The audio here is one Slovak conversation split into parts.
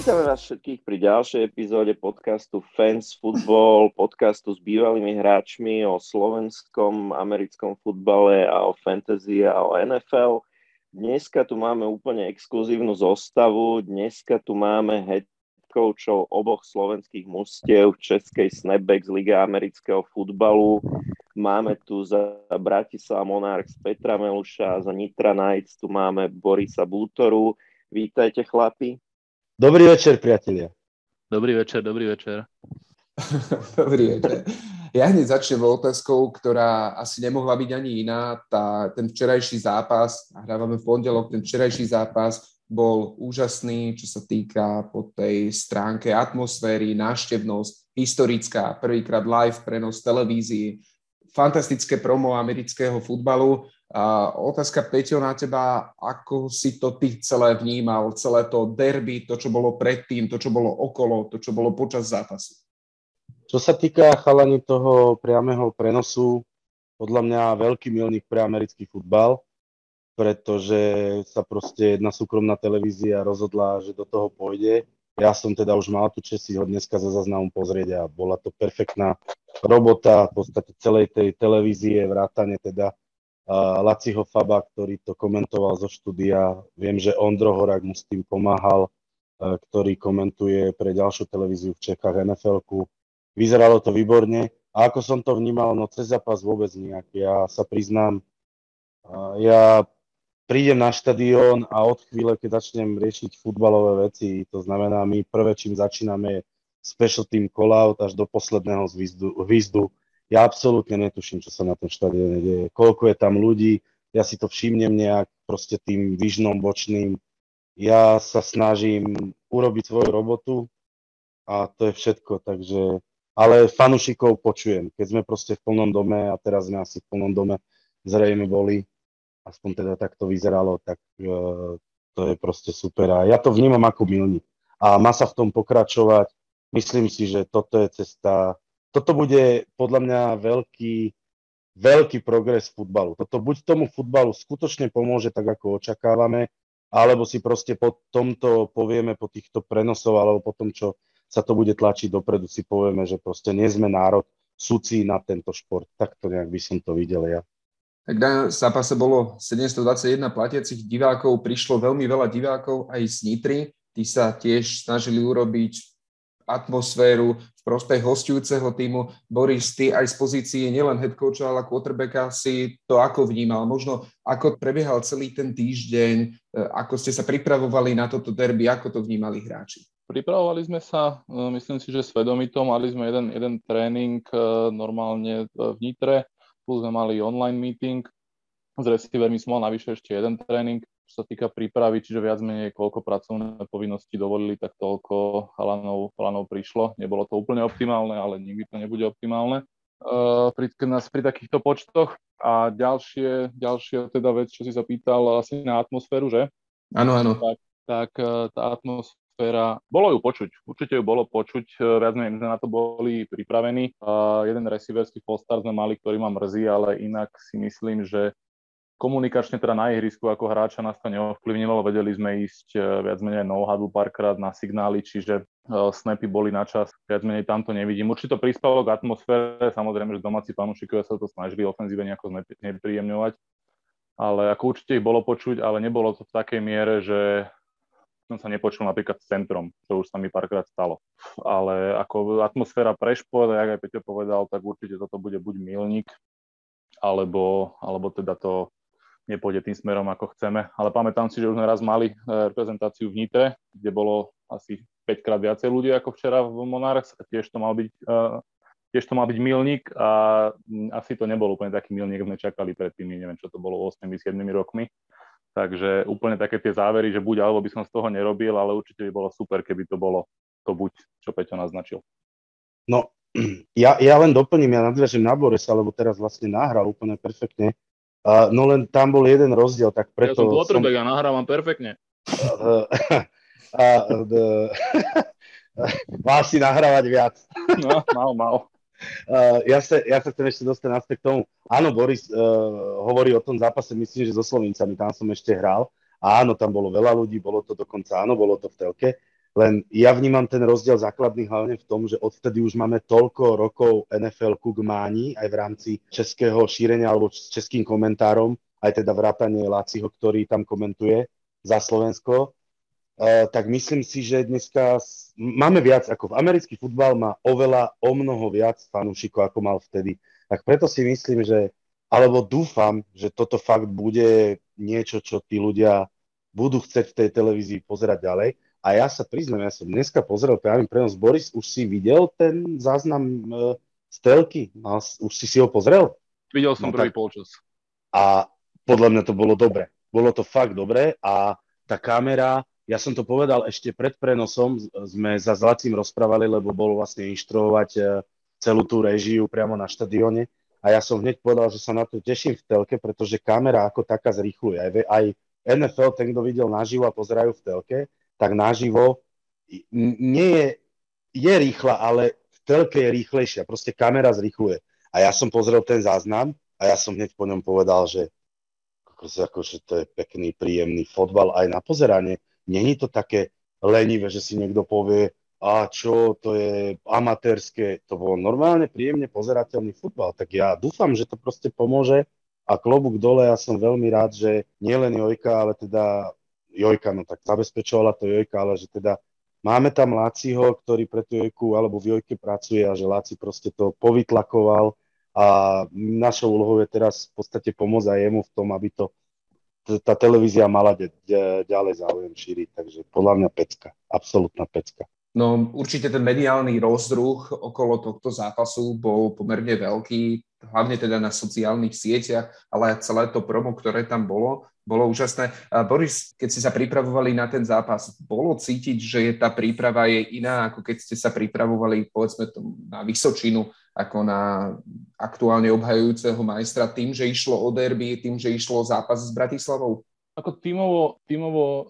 Vítame vás všetkých pri ďalšej epizóde podcastu Fans Football, podcastu s bývalými hráčmi o slovenskom, americkom futbale a o fantasy a o NFL. Dneska tu máme úplne exkluzívnu zostavu. Dneska tu máme head coachov oboch slovenských mustiev Českej Snapback z Liga amerického futbalu. Máme tu za Bratislava Monarchs Petra Meluša, za Nitra Knights tu máme Borisa Bútoru. Vítajte chlapi. Dobrý večer, priatelia. Dobrý večer, dobrý večer. dobrý večer. Ja hneď začnem otázkou, ktorá asi nemohla byť ani iná. Tá, ten včerajší zápas, hrávame v pondelok, ten včerajší zápas bol úžasný, čo sa týka po tej stránke atmosféry, náštevnosť, historická, prvýkrát live prenos televízii, fantastické promo amerického futbalu a otázka, Peťo, na teba, ako si to ty celé vnímal, celé to derby, to, čo bolo predtým, to, čo bolo okolo, to, čo bolo počas zápasu? Čo sa týka chalani toho priamého prenosu, podľa mňa veľký milník pre americký futbal, pretože sa proste jedna súkromná televízia rozhodla, že do toho pôjde. Ja som teda už mal tu čest ho dneska za zaznamu pozrieť a bola to perfektná robota v podstate celej tej televízie, vrátane teda Laciho Faba, ktorý to komentoval zo štúdia. Viem, že Ondro Horák mu s tým pomáhal, ktorý komentuje pre ďalšiu televíziu v Čechách nfl -ku. Vyzeralo to výborne. A ako som to vnímal, no cez zápas vôbec nejak. Ja sa priznám, ja prídem na štadión a od chvíle, keď začnem riešiť futbalové veci, to znamená, my prvé, čím začíname, je special team call-out až do posledného zvizdu, hvizdu ja absolútne netuším, čo sa na tom štadióne deje. Koľko je tam ľudí, ja si to všimnem nejak proste tým vyžnom bočným. Ja sa snažím urobiť svoju robotu a to je všetko, takže... Ale fanúšikov počujem. Keď sme proste v plnom dome a teraz sme asi v plnom dome zrejme boli, aspoň teda tak to vyzeralo, tak uh, to je proste super. A ja to vnímam ako milník. A má sa v tom pokračovať. Myslím si, že toto je cesta toto bude podľa mňa veľký, veľký progres futbalu. Toto buď tomu futbalu skutočne pomôže tak, ako očakávame, alebo si proste po tomto povieme, po týchto prenosov, alebo po tom, čo sa to bude tlačiť dopredu, si povieme, že proste nie sme národ sucí na tento šport. Takto nejak by som to videl ja. Tak na zápase bolo 721 platiacich divákov, prišlo veľmi veľa divákov aj z Nitry. Tí sa tiež snažili urobiť atmosféru v prospech hostujúceho týmu. Boris, ty aj z pozície nielen head coacha, ale quarterbacka si to ako vnímal? Možno ako prebiehal celý ten týždeň, e, ako ste sa pripravovali na toto derby, ako to vnímali hráči? Pripravovali sme sa, e, myslím si, že svedomito. Mali sme jeden, jeden tréning e, normálne v Nitre, plus sme mali online meeting. S receivermi som mal navyše ešte jeden tréning čo sa týka prípravy, čiže viac menej koľko pracovné povinnosti dovolili, tak toľko chalanov, chalanov prišlo. Nebolo to úplne optimálne, ale nikdy to nebude optimálne uh, pri, pri takýchto počtoch. A ďalšie, ďalšia teda vec, čo si sa pýtal asi na atmosféru, že? Áno, áno. Tak, tak uh, tá atmosféra, bolo ju počuť, určite ju bolo počuť, uh, viac menej sme na to boli pripravení. Uh, jeden receiverský postar sme mali, ktorý ma mrzí, ale inak si myslím, že komunikačne teda na ihrisku ako hráča nás to neovplyvnilo, vedeli sme ísť e, viac menej no huddle párkrát na signály, čiže uh, snapy boli na čas, viac menej tam to nevidím. Určite to prispelo k atmosfére, samozrejme, že domáci fanúšikovia sa to snažili ofenzíve nejako nepríjemňovať, ale ako určite ich bolo počuť, ale nebolo to v takej miere, že som sa nepočul napríklad s centrom, čo už sa mi párkrát stalo. Ale ako atmosféra pre šport, jak aj Peťo povedal, tak určite toto bude buď milník, alebo, alebo teda to nepôjde tým smerom, ako chceme. Ale pamätám si, že už sme raz mali e, reprezentáciu v Nitre, kde bolo asi 5 krát viacej ľudí ako včera v Monarchs tiež to mal byť, uh, tiež to mal byť milník a asi to nebol úplne taký milník, sme čakali pred tými, neviem čo to bolo, 8-7 rokmi. Takže úplne také tie závery, že buď alebo by som z toho nerobil, ale určite by bolo super, keby to bolo to buď, čo Peťo naznačil. No, ja, ja len doplním, ja nadviažem na Borisa, lebo teraz vlastne nahral úplne perfektne Uh, no len tam bol jeden rozdiel, tak preto... Ja som quarterback som... a nahrávam perfektne. Uh, uh, uh, Máš si nahrávať viac. No, mal, mal. Uh, ja, sa, ja sa chcem ešte dostať naspäť k tomu. Áno, Boris uh, hovorí o tom zápase, myslím, že so Slovincami, tam som ešte hral. Áno, tam bolo veľa ľudí, bolo to dokonca, áno, bolo to v telke. Len ja vnímam ten rozdiel základný hlavne v tom, že odtedy už máme toľko rokov NFL k máni aj v rámci českého šírenia alebo s českým komentárom, aj teda vrátanie Láciho, ktorý tam komentuje za Slovensko, uh, tak myslím si, že dneska máme viac, ako v americký futbal má oveľa, o mnoho viac fanúšikov, ako mal vtedy. Tak preto si myslím, že, alebo dúfam, že toto fakt bude niečo, čo tí ľudia budú chcieť v tej televízii pozerať ďalej. A ja sa priznám, ja som dneska pozrel priamy prenos. Boris, už si videl ten záznam uh? No, už si si ho pozrel? Videl som no, prvý tak... polčas. A podľa mňa to bolo dobre. Bolo to fakt dobre a tá kamera, ja som to povedal ešte pred prenosom, sme za Zlatým rozprávali, lebo bol vlastne inštruovať e, celú tú režiu priamo na štadióne a ja som hneď povedal, že sa na to teším v telke, pretože kamera ako taká zrýchluje. Aj, aj NFL, ten, kto videl naživo a pozerajú v telke, tak naživo nie je, je rýchla, ale v telke je rýchlejšia. Proste kamera zrýchluje. A ja som pozrel ten záznam a ja som hneď po ňom povedal, že akože to je pekný, príjemný fotbal aj na pozeranie. Není to také lenivé, že si niekto povie, a čo, to je amatérske, to bolo normálne, príjemne pozerateľný futbal. Tak ja dúfam, že to proste pomôže a klobúk dole, ja som veľmi rád, že nielen Jojka, ale teda Jojka, no tak zabezpečovala to Jojka, ale že teda máme tam Láciho, ktorý pre tú Jojku alebo v Jojke pracuje a že Láci proste to povytlakoval a našou úlohou je teraz v podstate pomôcť aj jemu v tom, aby to tá televízia mala ďalej záujem šíriť. Takže podľa mňa pecka, absolútna pecka. No určite ten mediálny rozdruh okolo tohto zápasu bol pomerne veľký, hlavne teda na sociálnych sieťach, ale celé to promo, ktoré tam bolo, bolo úžasné. A Boris, keď ste sa pripravovali na ten zápas, bolo cítiť, že je tá príprava je iná, ako keď ste sa pripravovali povedzme na Vysočinu, ako na aktuálne obhajujúceho majstra, tým, že išlo o derby, tým, že išlo o zápas s Bratislavou? Ako tímovo, tímovo uh,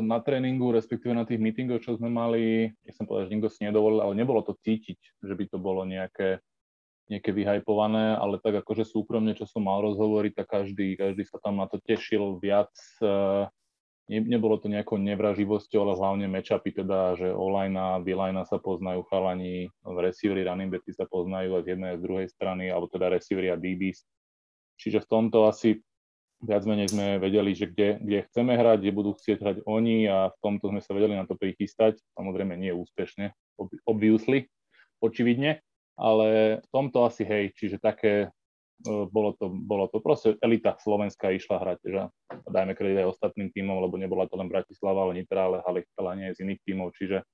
na tréningu, respektíve na tých meetingoch, čo sme mali, nechcem povedať, že nikto si nedovolil, ale nebolo to cítiť, že by to bolo nejaké, nejaké vyhajpované, ale tak akože súkromne, čo som mal rozhovoriť, tak každý, každý sa tam na to tešil viac. Uh, ne, nebolo to nejakou nevraživosťou, ale hlavne matchupy, teda, že online a B-line sa poznajú chalani, receiveri, running backi sa poznajú aj z jednej a z druhej strany, alebo teda receiveri a DBs. Čiže v tomto asi viac menej sme vedeli, že kde, kde chceme hrať, kde budú chcieť hrať oni a v tomto sme sa vedeli na to prichystať. Samozrejme nie úspešne, obviously, očividne, ale v tomto asi hej, čiže také e, bolo to, bolo to proste elita Slovenska išla hrať, že dajme kredit aj ostatným tímom, lebo nebola to len Bratislava, ale Nitra, ale Halichala nie z iných tímov, čiže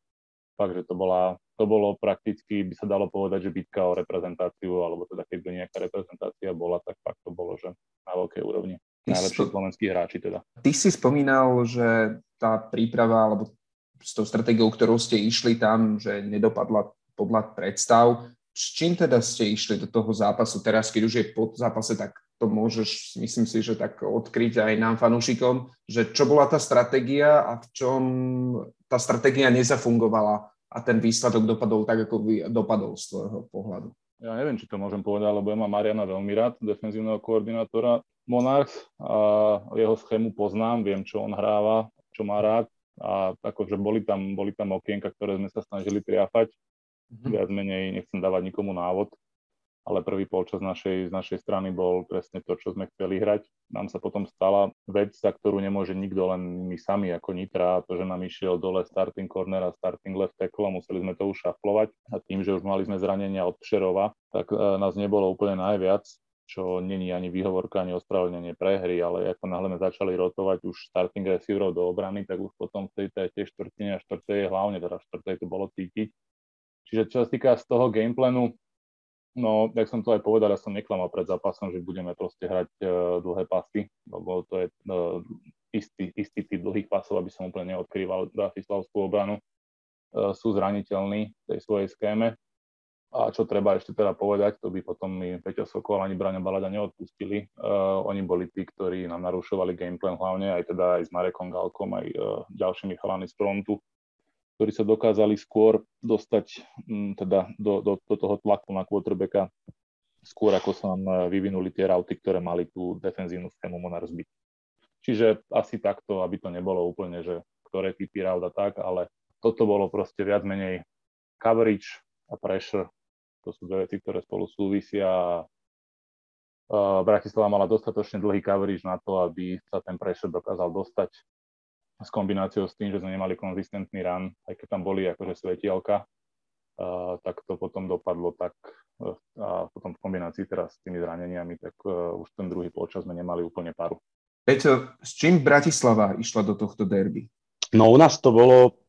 fakt, že to, bola, to bolo prakticky, by sa dalo povedať, že bitka o reprezentáciu, alebo teda keď by nejaká reprezentácia bola, tak fakt to bolo, že na veľkej úrovni najlepší sp- slovenskí hráči teda. Ty si spomínal, že tá príprava, alebo s tou stratégiou, ktorou ste išli tam, že nedopadla podľa predstav. S čím teda ste išli do toho zápasu teraz, keď už je po zápase, tak to môžeš, myslím si, že tak odkryť aj nám fanúšikom, že čo bola tá stratégia a v čom tá stratégia nezafungovala a ten výsledok dopadol tak, ako by dopadol z tvojho pohľadu. Ja neviem, či to môžem povedať, lebo ja mám Mariana veľmi rád, defenzívneho koordinátora. Monarchs a jeho schému poznám, viem, čo on hráva, čo má rád a akože boli tam, boli tam okienka, ktoré sme sa snažili triafať. Mm-hmm. Viac menej nechcem dávať nikomu návod, ale prvý polčas našej, z našej strany bol presne to, čo sme chceli hrať. Nám sa potom stala vec, za ktorú nemôže nikto, len my sami ako Nitra, to, že nám išiel dole starting corner a starting left tackle a museli sme to už šaflovať. A tým, že už mali sme zranenia od Pšerova, tak uh, nás nebolo úplne najviac čo není ani výhovorka, ani ospravedlnenie prehry, ale ako náhle sme začali rotovať už starting receiverov do obrany, tak už potom v tej tretej štvrtine a štvrtej, hlavne teda štvrtej to bolo cítiť. Čiže čo sa týka z toho gameplanu, no, jak som to aj povedal, ja som neklamal pred zápasom, že budeme proste hrať uh, dlhé pasy, lebo to je uh, istý, istý typ dlhých pasov, aby som úplne neodkrýval Bratislavskú obranu. Uh, sú zraniteľní v tej svojej schéme, a čo treba ešte teda povedať, to by potom mi Peťo Sokol ani Braňo Balada neodpustili. Uh, oni boli tí, ktorí nám narušovali gameplan hlavne, aj teda aj s Marekom Galkom, aj uh, ďalšími chalami z frontu, ktorí sa dokázali skôr dostať um, teda do, do, do toho tlaku na quarterbacka skôr ako sa nám uh, vyvinuli tie rauty, ktoré mali tú defenzívnu schému Monarch zbyť. Čiže asi takto, aby to nebolo úplne, že ktoré typy raut a tak, ale toto bolo proste viac menej coverage a pressure. To sú dve veci, ktoré spolu súvisia. Bratislava mala dostatočne dlhý coverage na to, aby sa ten pressure dokázal dostať s kombináciou s tým, že sme nemali konzistentný run, aj keď tam boli akože svetielka, uh, tak to potom dopadlo tak uh, a potom v kombinácii teraz s tými zraneniami, tak uh, už ten druhý počas sme nemali úplne paru. Peťo, s čím Bratislava išla do tohto derby? No u nás to bolo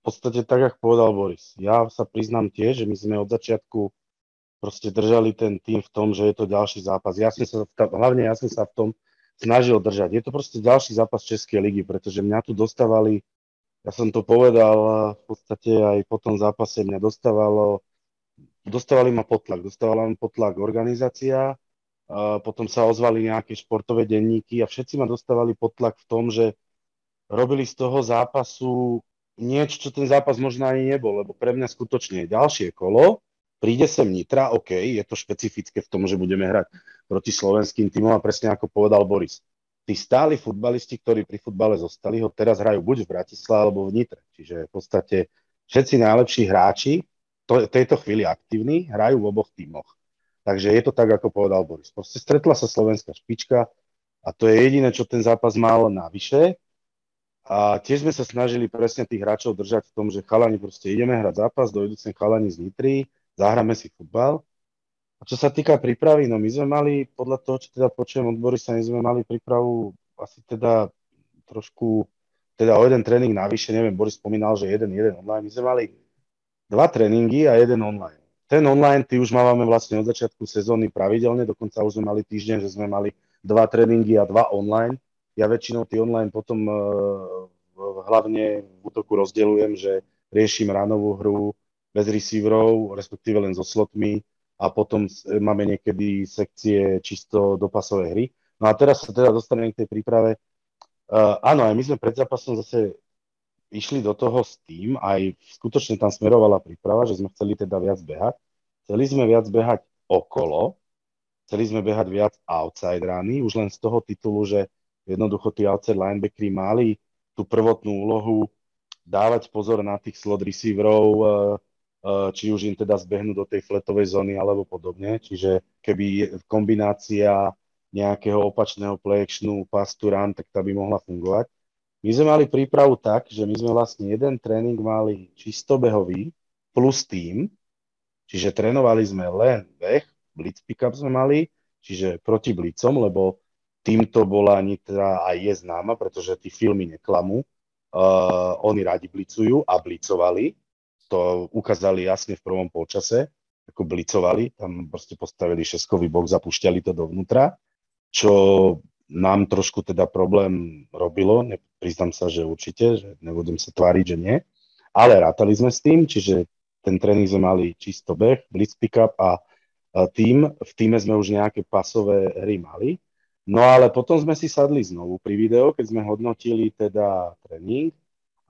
v podstate tak, ako povedal Boris. Ja sa priznám tiež, že my sme od začiatku proste držali ten tým v tom, že je to ďalší zápas. Ja som sa, hlavne ja som sa v tom snažil držať. Je to proste ďalší zápas Českej ligy, pretože mňa tu dostávali, ja som to povedal v podstate aj po tom zápase, mňa dostávalo, dostávali ma potlak, dostávala ma potlak organizácia, potom sa ozvali nejaké športové denníky a všetci ma dostávali potlak v tom, že robili z toho zápasu niečo, čo ten zápas možno ani nebol, lebo pre mňa skutočne je ďalšie kolo, príde sem Nitra, OK, je to špecifické v tom, že budeme hrať proti slovenským týmom a presne ako povedal Boris. Tí stáli futbalisti, ktorí pri futbale zostali, ho teraz hrajú buď v Bratislave alebo v Nitre. Čiže v podstate všetci najlepší hráči, to, tejto chvíli aktívni, hrajú v oboch tímoch. Takže je to tak, ako povedal Boris. Proste stretla sa slovenská špička a to je jediné, čo ten zápas mal navyše. A tiež sme sa snažili presne tých hráčov držať v tom, že chalani proste ideme hrať zápas, dojdu sem chalani z Nitry, zahráme si futbal. A čo sa týka prípravy, no my sme mali, podľa toho, čo teda počujem odbory, sa my sme mali prípravu asi teda trošku, teda o jeden tréning navyše, neviem, Boris spomínal, že jeden, jeden online. My sme mali dva tréningy a jeden online. Ten online, ty už máme vlastne od začiatku sezóny pravidelne, dokonca už sme mali týždeň, že sme mali dva tréningy a dva online. Ja väčšinou tie online potom uh, hlavne v útoku rozdeľujem, že riešim ránovú hru, bez receiverov, respektíve len so slotmi a potom máme niekedy sekcie čisto do pasovej hry. No a teraz sa teda dostaneme k tej príprave. Uh, áno, aj my sme pred zápasom zase išli do toho s tým, aj skutočne tam smerovala príprava, že sme chceli teda viac behať. Chceli sme viac behať okolo, chceli sme behať viac outside rany, už len z toho titulu, že jednoducho tí outside linebackery mali tú prvotnú úlohu dávať pozor na tých slot receiverov, Eh, či už im teda zbehnú do tej fletovej zóny alebo podobne. Čiže keby kombinácia nejakého opačného play actionu pass to run, tak tá by mohla fungovať. My sme mali prípravu tak, že my sme vlastne jeden tréning mali čisto behový plus tým, čiže trénovali sme len beh, blitz pickup sme mali, čiže proti blicom, lebo týmto bola Nitra aj je známa, pretože tí filmy neklamú. Uh, oni radi blicujú a blicovali, to ukázali jasne v prvom polčase, ako blicovali, tam proste postavili šeskový bok, zapúšťali to dovnútra, čo nám trošku teda problém robilo, ne, priznám sa, že určite, že nebudem sa tváriť, že nie, ale rátali sme s tým, čiže ten tréning sme mali čisto beh, blitz pickup a, tým, v týme sme už nejaké pasové hry mali, no ale potom sme si sadli znovu pri videu, keď sme hodnotili teda tréning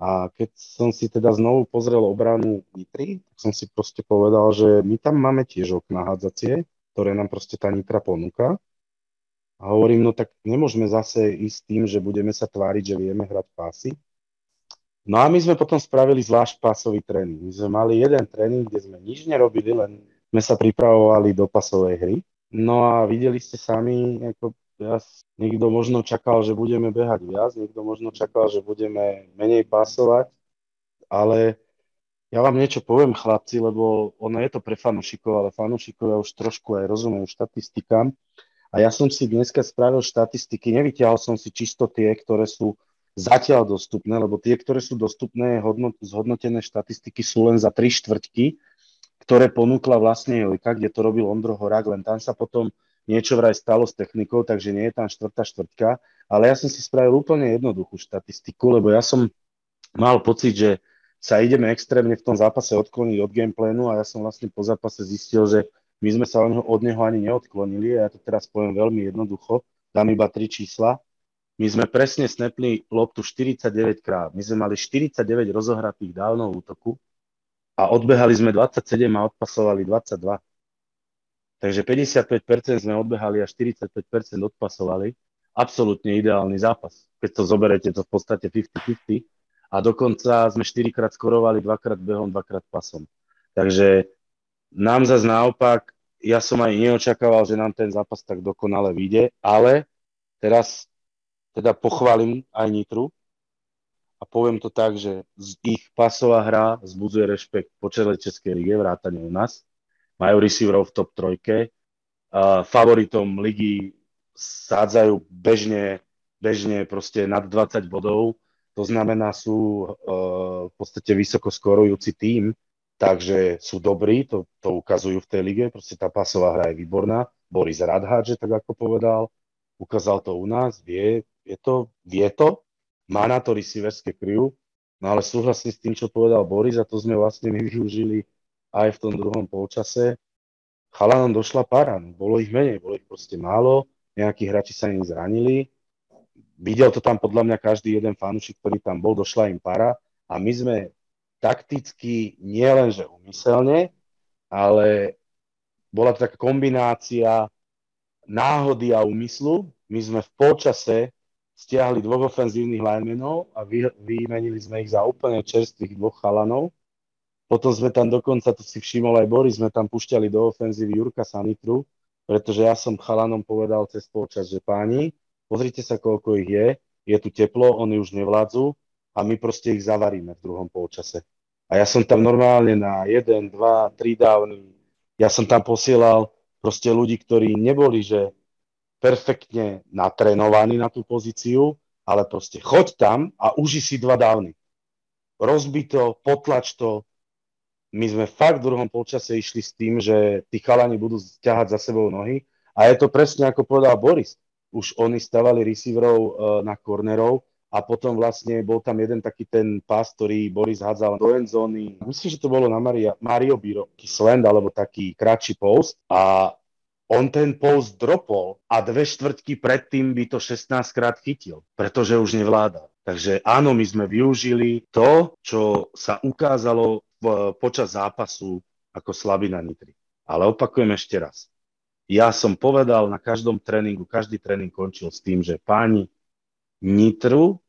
a keď som si teda znovu pozrel obranu Nitry, tak som si proste povedal, že my tam máme tiež okná hádzacie, ktoré nám proste tá Nitra ponúka. A hovorím, no tak nemôžeme zase ísť tým, že budeme sa tváriť, že vieme hrať pásy. No a my sme potom spravili zvlášť pásový tréning. My sme mali jeden tréning, kde sme nič nerobili, len sme sa pripravovali do pasovej hry. No a videli ste sami, ako ja, niekto možno čakal, že budeme behať viac, niekto možno čakal, že budeme menej pasovať, ale ja vám niečo poviem, chlapci, lebo ono je to pre fanúšikov, ale fanúšikovia už trošku aj rozumejú štatistikám. A ja som si dneska spravil štatistiky, nevyťahol som si čisto tie, ktoré sú zatiaľ dostupné, lebo tie, ktoré sú dostupné, hodnot, zhodnotené štatistiky sú len za tri štvrťky, ktoré ponúkla vlastne Jelika, kde to robil Ondro Horák, len tam sa potom niečo vraj stalo s technikou, takže nie je tam štvrtá štvrtka, ale ja som si spravil úplne jednoduchú štatistiku, lebo ja som mal pocit, že sa ideme extrémne v tom zápase odkloniť od gameplánu a ja som vlastne po zápase zistil, že my sme sa od neho ani neodklonili a ja to teraz poviem veľmi jednoducho, dám iba tri čísla. My sme presne snapli loptu 49 krát. My sme mali 49 rozohratých dávnov útoku a odbehali sme 27 a odpasovali 22. Takže 55% sme odbehali a 45% odpasovali. Absolútne ideálny zápas. Keď to zoberete, to v podstate 50-50. a dokonca sme štyrikrát skorovali, dvakrát behom, dvakrát pasom. Takže nám zase naopak, ja som aj neočakával, že nám ten zápas tak dokonale vyjde, ale teraz teda pochválim aj Nitru a poviem to tak, že ich pasová hra zbudzuje rešpekt po celej Českej lige, vrátane u nás. Majú receiverov v top trojke, uh, favoritom ligy sádzajú bežne, bežne proste nad 20 bodov, to znamená, sú uh, v podstate vysoko skorujúci tým, takže sú dobrí, to, to ukazujú v tej lige, proste tá pasová hra je výborná. Boris Radhadže, tak ako povedal, ukázal to u nás, vie, je to, vie to, má na to receiverské kriu, no ale súhlasím s tým, čo povedal Boris a to sme vlastne my využili aj v tom druhom polčase. Chalanom došla para, no, bolo ich menej, bolo ich proste málo, nejakí hráči sa im zranili. Videl to tam podľa mňa každý jeden fanúšik, ktorý tam bol, došla im para a my sme takticky, nielenže umyselne, ale bola to taká kombinácia náhody a úmyslu. My sme v polčase stiahli dvoch ofenzívnych linemenov a vy, vymenili sme ich za úplne čerstvých dvoch chalanov. Potom sme tam dokonca, to si všimol aj Boris, sme tam pušťali do ofenzívy Jurka Sanitru, pretože ja som chalanom povedal cez polčas, že páni, pozrite sa, koľko ich je, je tu teplo, oni už nevládzu a my proste ich zavaríme v druhom polčase. A ja som tam normálne na 1, 2, 3 dávny, ja som tam posielal proste ľudí, ktorí neboli, že perfektne natrénovaný na tú pozíciu, ale proste choď tam a uži si dva dávny. Rozbi to, potlač to. My sme fakt v druhom polčase išli s tým, že tí chalani budú ťahať za sebou nohy a je to presne ako povedal Boris. Už oni stavali receiverov uh, na kornerov a potom vlastne bol tam jeden taký ten pás, ktorý Boris hádzal do endzóny. Myslím, že to bolo na Maria, Mario Biro, taký slant alebo taký kratší post a on ten post dropol a dve štvrtky predtým by to 16 krát chytil, pretože už nevládal. Takže áno, my sme využili to, čo sa ukázalo počas zápasu ako slabina Nitry. Ale opakujem ešte raz. Ja som povedal na každom tréningu, každý tréning končil s tým, že páni, Nitru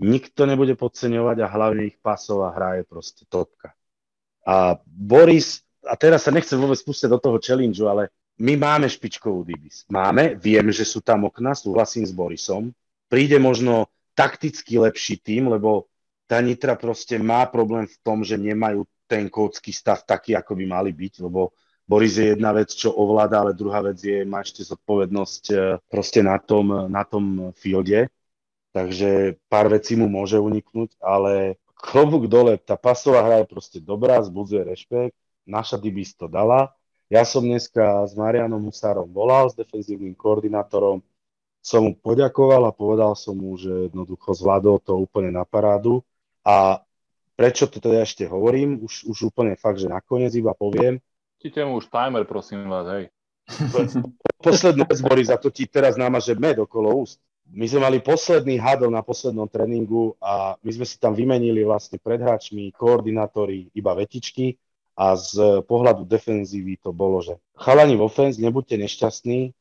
nikto nebude podceňovať a hlavne ich pasová hra je proste topka. A Boris, a teraz sa nechcem vôbec pustiť do toho challenge, ale my máme špičkovú Dibis. Máme, viem, že sú tam okna, súhlasím s Borisom. Príde možno takticky lepší tým, lebo tá Nitra proste má problém v tom, že nemajú ten kódsky stav taký, ako by mali byť, lebo Boris je jedna vec, čo ovláda, ale druhá vec je, má ešte zodpovednosť e, proste na tom, na tom fielde. Takže pár vecí mu môže uniknúť, ale klobúk dole, tá pasová hra je proste dobrá, zbudzuje rešpekt, naša Dibis to dala ja som dneska s Marianom Husárom volal, s defenzívnym koordinátorom, som mu poďakoval a povedal som mu, že jednoducho zvládol to úplne na parádu. A prečo to teda ešte hovorím, už, už úplne fakt, že nakoniec iba poviem. Číte mu už timer, prosím vás, hej. Poslednú vec, Boris, a to ti teraz námaže med okolo úst. My sme mali posledný hadl na poslednom tréningu a my sme si tam vymenili vlastne pred hráčmi, koordinátori, iba vetičky a z pohľadu defenzívy to bolo, že chalani v offense, nebuďte nešťastní,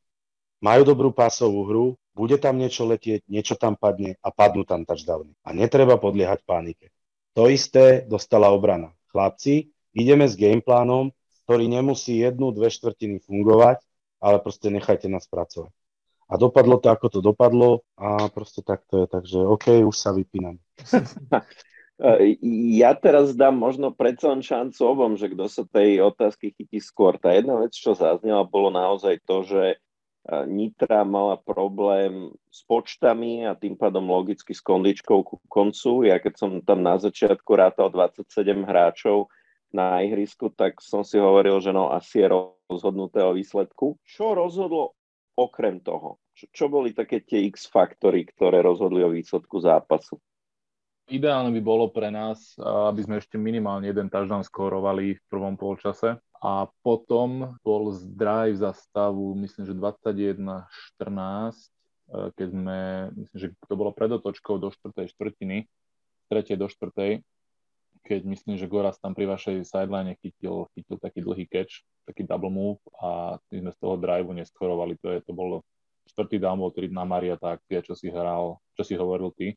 majú dobrú pásovú hru, bude tam niečo letieť, niečo tam padne a padnú tam touchdowny. A netreba podliehať pánike. To isté dostala obrana. Chlapci, ideme s gameplánom, ktorý nemusí jednu, dve štvrtiny fungovať, ale proste nechajte nás pracovať. A dopadlo to, ako to dopadlo a proste tak to je. Takže OK, už sa vypínam. Ja teraz dám možno predsa len šancu obom, že kto sa tej otázky chytí skôr. Tá jedna vec, čo zaznela, bolo naozaj to, že Nitra mala problém s počtami a tým pádom logicky s kondičkou ku koncu. Ja keď som tam na začiatku rátal 27 hráčov na ihrisku, tak som si hovoril, že no asi je rozhodnuté o výsledku. Čo rozhodlo okrem toho? Čo, čo boli také tie X faktory, ktoré rozhodli o výsledku zápasu? Ideálne by bolo pre nás, aby sme ešte minimálne jeden touchdown skórovali v prvom polčase a potom bol drive za stavu, myslím, že 21-14, e, keď sme, myslím, že to bolo pred otočkou do štvrtej štvrtiny, tretej do štvrtej, keď myslím, že Goras tam pri vašej sideline chytil, chytil taký dlhý catch, taký double move a my sme z toho driveu neskorovali, to, je, to bolo štvrtý down, bol na Maria tá čo si hral, čo si hovoril ty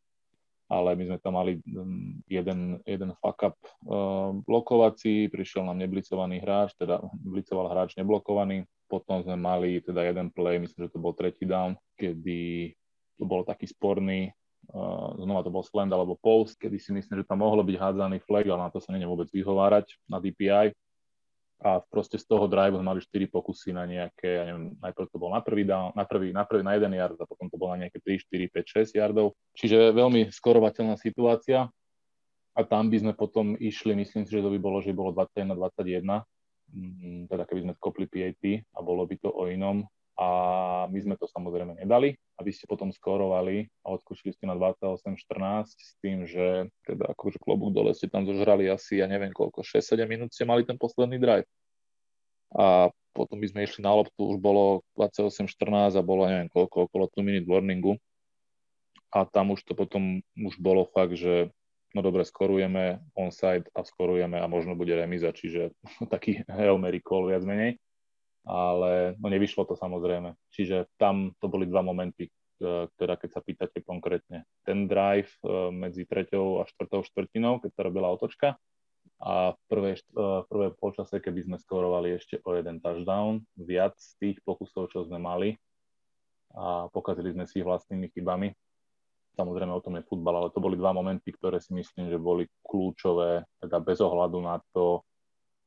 ale my sme tam mali mm, jeden, jeden fuck up uh, blokovací, prišiel nám neblicovaný hráč, teda blicoval hráč neblokovaný, potom sme mali teda jeden play, myslím, že to bol tretí down, kedy to bol taký sporný, uh, znova to bol slant alebo post, kedy si myslím, že tam mohlo byť hádzaný flag, ale na to sa neviem vôbec vyhovárať na DPI a proste z toho drive mali 4 pokusy na nejaké, ja neviem, najprv to bol na prvý, down, na prvý, na prvý, na jeden yard a potom to bolo na nejaké 3, 4, 5, 6 yardov. Čiže veľmi skorovateľná situácia. A tam by sme potom išli, myslím si, že to by bolo, že bolo 21 na 21, mm, teda keby sme skopli PAT a bolo by to o inom a my sme to samozrejme nedali a vy ste potom skorovali a odskúšili ste na 28-14 s tým, že teda akože klobúk dole ste tam zožrali asi, ja neviem koľko, 6-7 minút ste mali ten posledný drive. A potom by sme išli na loptu, už bolo 28-14 a bolo neviem koľko, okolo 2 minút warningu. A tam už to potom už bolo fakt, že no dobre, skorujeme onside a skorujeme a možno bude remiza, čiže taký Hail Mary call viac menej ale no nevyšlo to samozrejme. Čiže tam to boli dva momenty, teda keď sa pýtate konkrétne. Ten drive e, medzi treťou a štvrtou štvrtinou, keď sa robila otočka a v prvé, e, v prvé počase, keby sme skorovali ešte o jeden touchdown, viac z tých pokusov, čo sme mali a pokazili sme si vlastnými chybami. Samozrejme o tom je futbal, ale to boli dva momenty, ktoré si myslím, že boli kľúčové, teda bez ohľadu na to,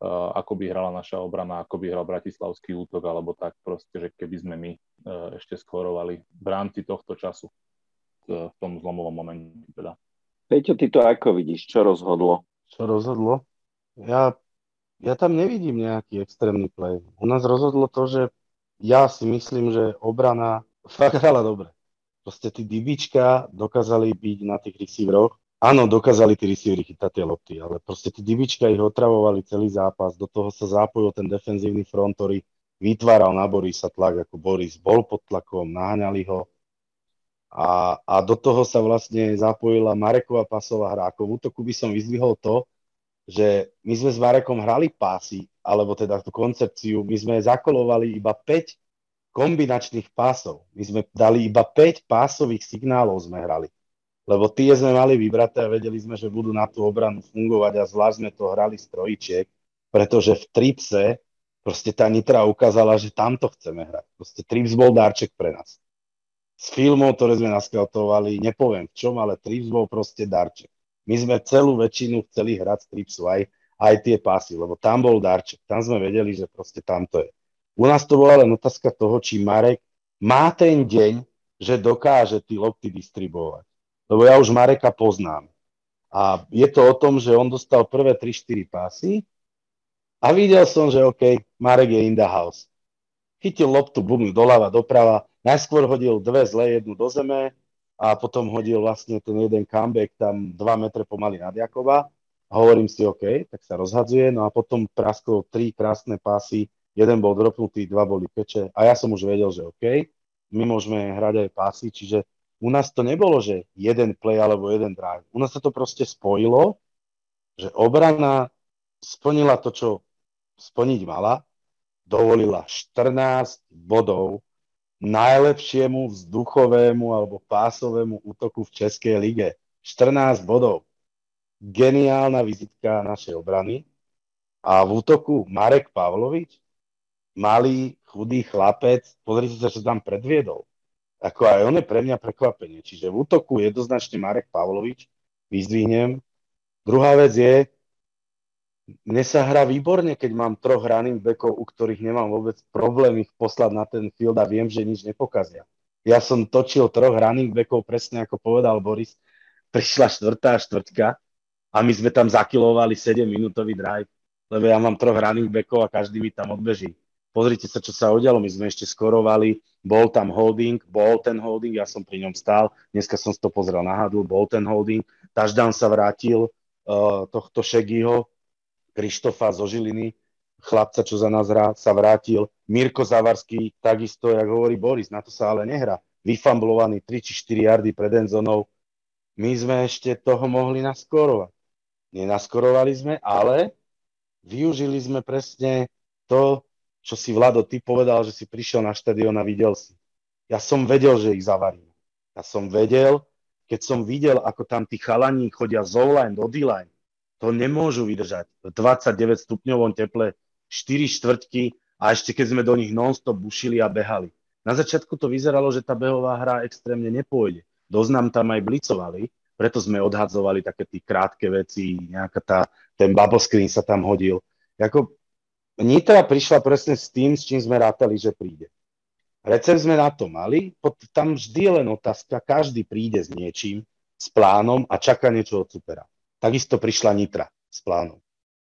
ako by hrala naša obrana, ako by hral bratislavský útok, alebo tak proste, že keby sme my eh, ešte skorovali v rámci tohto času v tom zlomovom momente teda. Peťo, ty to ako vidíš? Čo rozhodlo? Čo rozhodlo? Ja, ja tam nevidím nejaký extrémny play. U nás rozhodlo to, že ja si myslím, že obrana fakt hrala dobre. Proste tí dybička dokázali byť na tých receiveroch Áno, dokázali tí receivery chytať tie lopty, ale proste tí dybička ich otravovali celý zápas, do toho sa zapojil ten defenzívny front, ktorý vytváral na Borisa tlak, ako Boris bol pod tlakom, naháňali ho a, a do toho sa vlastne zapojila Mareková pasová hra. Ako v útoku by som vyzdvihol to, že my sme s Marekom hrali pásy, alebo teda tú koncepciu, my sme zakolovali iba 5 kombinačných pásov. My sme dali iba 5 pásových signálov sme hrali lebo tie sme mali vybraté a vedeli sme, že budú na tú obranu fungovať a zvlášť sme to hrali z trojičiek, pretože v tripse proste tá Nitra ukázala, že tamto chceme hrať. Proste trips bol darček pre nás. Z filmov, ktoré sme naskautovali, nepoviem v čom, ale trips bol proste darček. My sme celú väčšinu chceli hrať z tripsu, aj, aj tie pásy, lebo tam bol darček. Tam sme vedeli, že proste tamto je. U nás to bola len otázka toho, či Marek má ten deň, že dokáže tí lopty distribuovať lebo ja už Mareka poznám. A je to o tom, že on dostal prvé 3-4 pásy a videl som, že OK, Marek je in the house. Chytil loptu, bum, doľava, doprava, najskôr hodil dve zlé, jednu do zeme a potom hodil vlastne ten jeden comeback tam 2 metre pomaly nad Jakoba. A hovorím si, OK, tak sa rozhadzuje, no a potom praskol tri krásne pásy, jeden bol dropnutý, dva boli peče a ja som už vedel, že OK, my môžeme hrať aj pásy, čiže u nás to nebolo, že jeden play alebo jeden drive. U nás sa to proste spojilo, že obrana splnila to, čo splniť mala, dovolila 14 bodov najlepšiemu vzduchovému alebo pásovému útoku v Českej lige. 14 bodov. Geniálna vizitka našej obrany. A v útoku Marek Pavlovič, malý, chudý chlapec, pozrite sa, čo tam predviedol ako aj on je pre mňa prekvapenie. Čiže v útoku jednoznačne Marek Pavlovič, vyzdvihnem. Druhá vec je, mne sa hrá výborne, keď mám troch running backov, u ktorých nemám vôbec problém ich poslať na ten field a viem, že nič nepokazia. Ja som točil troch running backov, presne ako povedal Boris, prišla štvrtá štvrtka a my sme tam zakilovali 7-minútový drive, lebo ja mám troch running backov a každý mi tam odbeží pozrite sa, čo sa udialo, my sme ešte skorovali, bol tam holding, bol ten holding, ja som pri ňom stál, dneska som si to pozrel na hadlu, bol ten holding, touchdown sa vrátil uh, tohto Šegiho, Krištofa zo Žiliny, chlapca, čo za nás hrá, sa vrátil, Mirko Zavarský, takisto, jak hovorí Boris, na to sa ale nehrá, vyfamblovaný 3 či 4 yardy pred enzonou, my sme ešte toho mohli naskorovať. Nenaskorovali sme, ale využili sme presne to, čo si Vlado, ty povedal, že si prišiel na štadión a videl si. Ja som vedel, že ich zavarím. Ja som vedel, keď som videl, ako tam tí chalani chodia z online do D-line, to nemôžu vydržať. V 29 stupňovom teple 4 štvrtky a ešte keď sme do nich non-stop bušili a behali. Na začiatku to vyzeralo, že tá behová hra extrémne nepôjde. Dosť nám tam aj blicovali, preto sme odhadzovali také tie krátke veci, nejaká tá, ten bubble screen sa tam hodil. Jako, Nitra prišla presne s tým, s čím sme rátali, že príde. Recept sme na to mali, tam vždy je len otázka, každý príde s niečím, s plánom a čaká niečo od supera. Takisto prišla Nitra s plánom.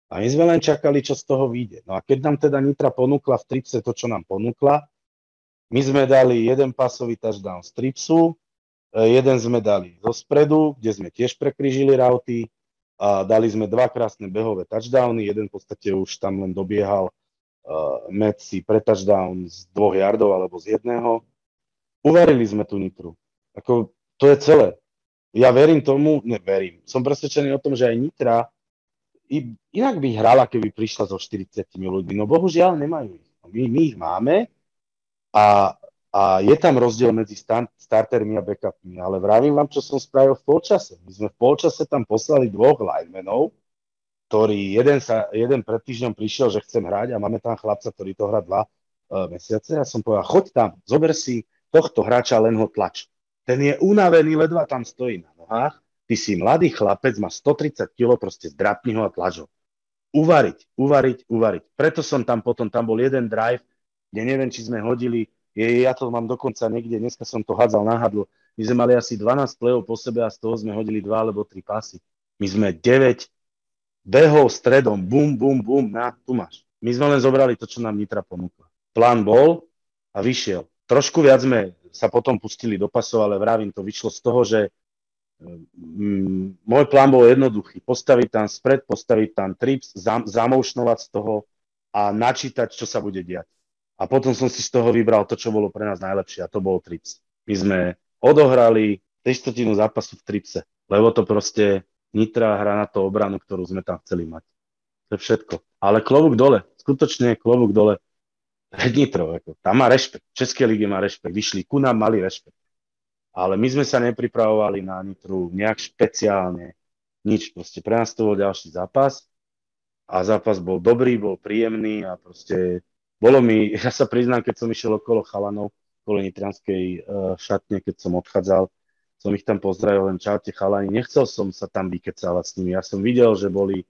A my sme len čakali, čo z toho vyjde. No a keď nám teda Nitra ponúkla v tripse to, čo nám ponúkla, my sme dali jeden pasový touchdown z tripsu, e, jeden sme dali zo spredu, kde sme tiež prekryžili rauty, a dali sme dva krásne behové touchdowny, jeden v podstate už tam len dobiehal uh, Metsi pre touchdown z dvoch yardov alebo z jedného. Uvarili sme tú Nitru. Ako, to je celé. Ja verím tomu, neverím. Som presvedčený o tom, že aj Nitra i, inak by hrala, keby prišla so 40 ľuďmi. No bohužiaľ nemajú ich. My, my ich máme a a je tam rozdiel medzi startermi a backupmi, ale vravím vám, čo som spravil v polčase. My sme v polčase tam poslali dvoch linemenov, ktorý jeden, sa, jeden pred týždňom prišiel, že chcem hrať a máme tam chlapca, ktorý to hrá dva uh, mesiace. Ja som povedal, choď tam, zober si tohto hráča, len ho tlač. Ten je unavený, ledva tam stojí na nohách. Ty si mladý chlapec, má 130 kg, proste zdrapni ho a tlač ho. Uvariť, uvariť, uvariť. Preto som tam potom, tam bol jeden drive, kde neviem, či sme hodili ja to mám dokonca niekde, dneska som to hádzal na hadlo. My sme mali asi 12 plejov po sebe a z toho sme hodili 2 alebo 3 pasy. My sme 9 behov stredom, bum, bum, bum, na, tu máš. My sme len zobrali to, čo nám Nitra ponúkla. Plán bol a vyšiel. Trošku viac sme sa potom pustili do pasov, ale vravím, to vyšlo z toho, že mm, môj plán bol jednoduchý. Postaviť tam spred, postaviť tam trips, zam, zamoušnovať z toho a načítať, čo sa bude diať. A potom som si z toho vybral to, čo bolo pre nás najlepšie a to bol trips. My sme odohrali testotinu zápasu v tripse, lebo to proste Nitra hra na to obranu, ktorú sme tam chceli mať. To je všetko. Ale klobúk dole, skutočne klobúk dole. Nitro, ako, tam má rešpekt. V Českej má rešpekt. Vyšli ku nám, mali rešpekt. Ale my sme sa nepripravovali na Nitru nejak špeciálne. Nič. Proste pre nás to bol ďalší zápas. A zápas bol dobrý, bol príjemný a proste bolo mi, ja sa priznám, keď som išiel okolo chalanov, okolo Nitrianskej uh, šatne, keď som odchádzal, som ich tam pozdravil, len čaute chalani. Nechcel som sa tam vykecávať s nimi. Ja som videl, že boli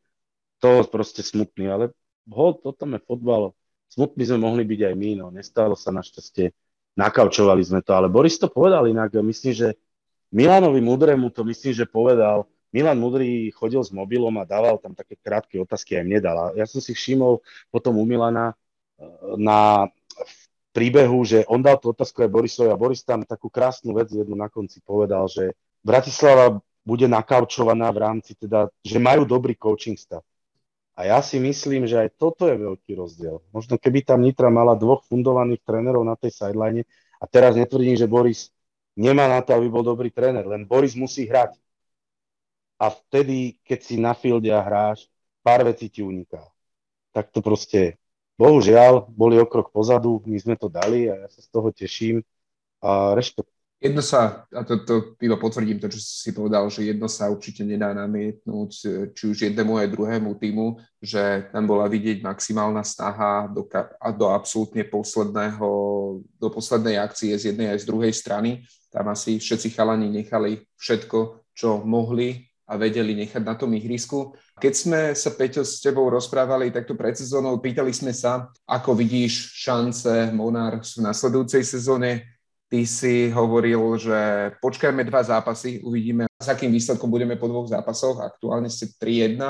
to proste smutní, ale ho, toto je fotbal. Smutní sme mohli byť aj my, no nestalo sa našťastie. Nakaučovali sme to, ale Boris to povedal inak. Myslím, že Milanovi Mudrému to myslím, že povedal. Milan Mudrý chodil s mobilom a dával tam také krátke otázky, aj mne dal. Ja som si všimol potom u Milana, na príbehu, že on dal tú otázku aj Borisovi a Boris tam takú krásnu vec jednu na konci povedal, že Bratislava bude nakaučovaná v rámci teda, že majú dobrý coaching stav. A ja si myslím, že aj toto je veľký rozdiel. Možno keby tam Nitra mala dvoch fundovaných trénerov na tej sideline, a teraz netvrdím, že Boris nemá na to, aby bol dobrý tréner, len Boris musí hrať. A vtedy, keď si na fielde a hráš, pár vecí ti uniká. Tak to proste bohužiaľ, boli o krok pozadu, my sme to dali a ja sa z toho teším a rešpekt. Jedno sa, a to, to iba potvrdím to, čo si povedal, že jedno sa určite nedá namietnúť, či už jednému aj druhému týmu, že tam bola vidieť maximálna snaha do, do absolútne posledného, do poslednej akcie z jednej aj z druhej strany. Tam asi všetci chalani nechali všetko, čo mohli a vedeli nechať na tom ihrisku. Keď sme sa, Peťo, s tebou rozprávali takto pred sezónou, pýtali sme sa, ako vidíš šance Monarchs v nasledujúcej sezóne. Ty si hovoril, že počkajme dva zápasy, uvidíme, s akým výsledkom budeme po dvoch zápasoch. Aktuálne ste 3-1.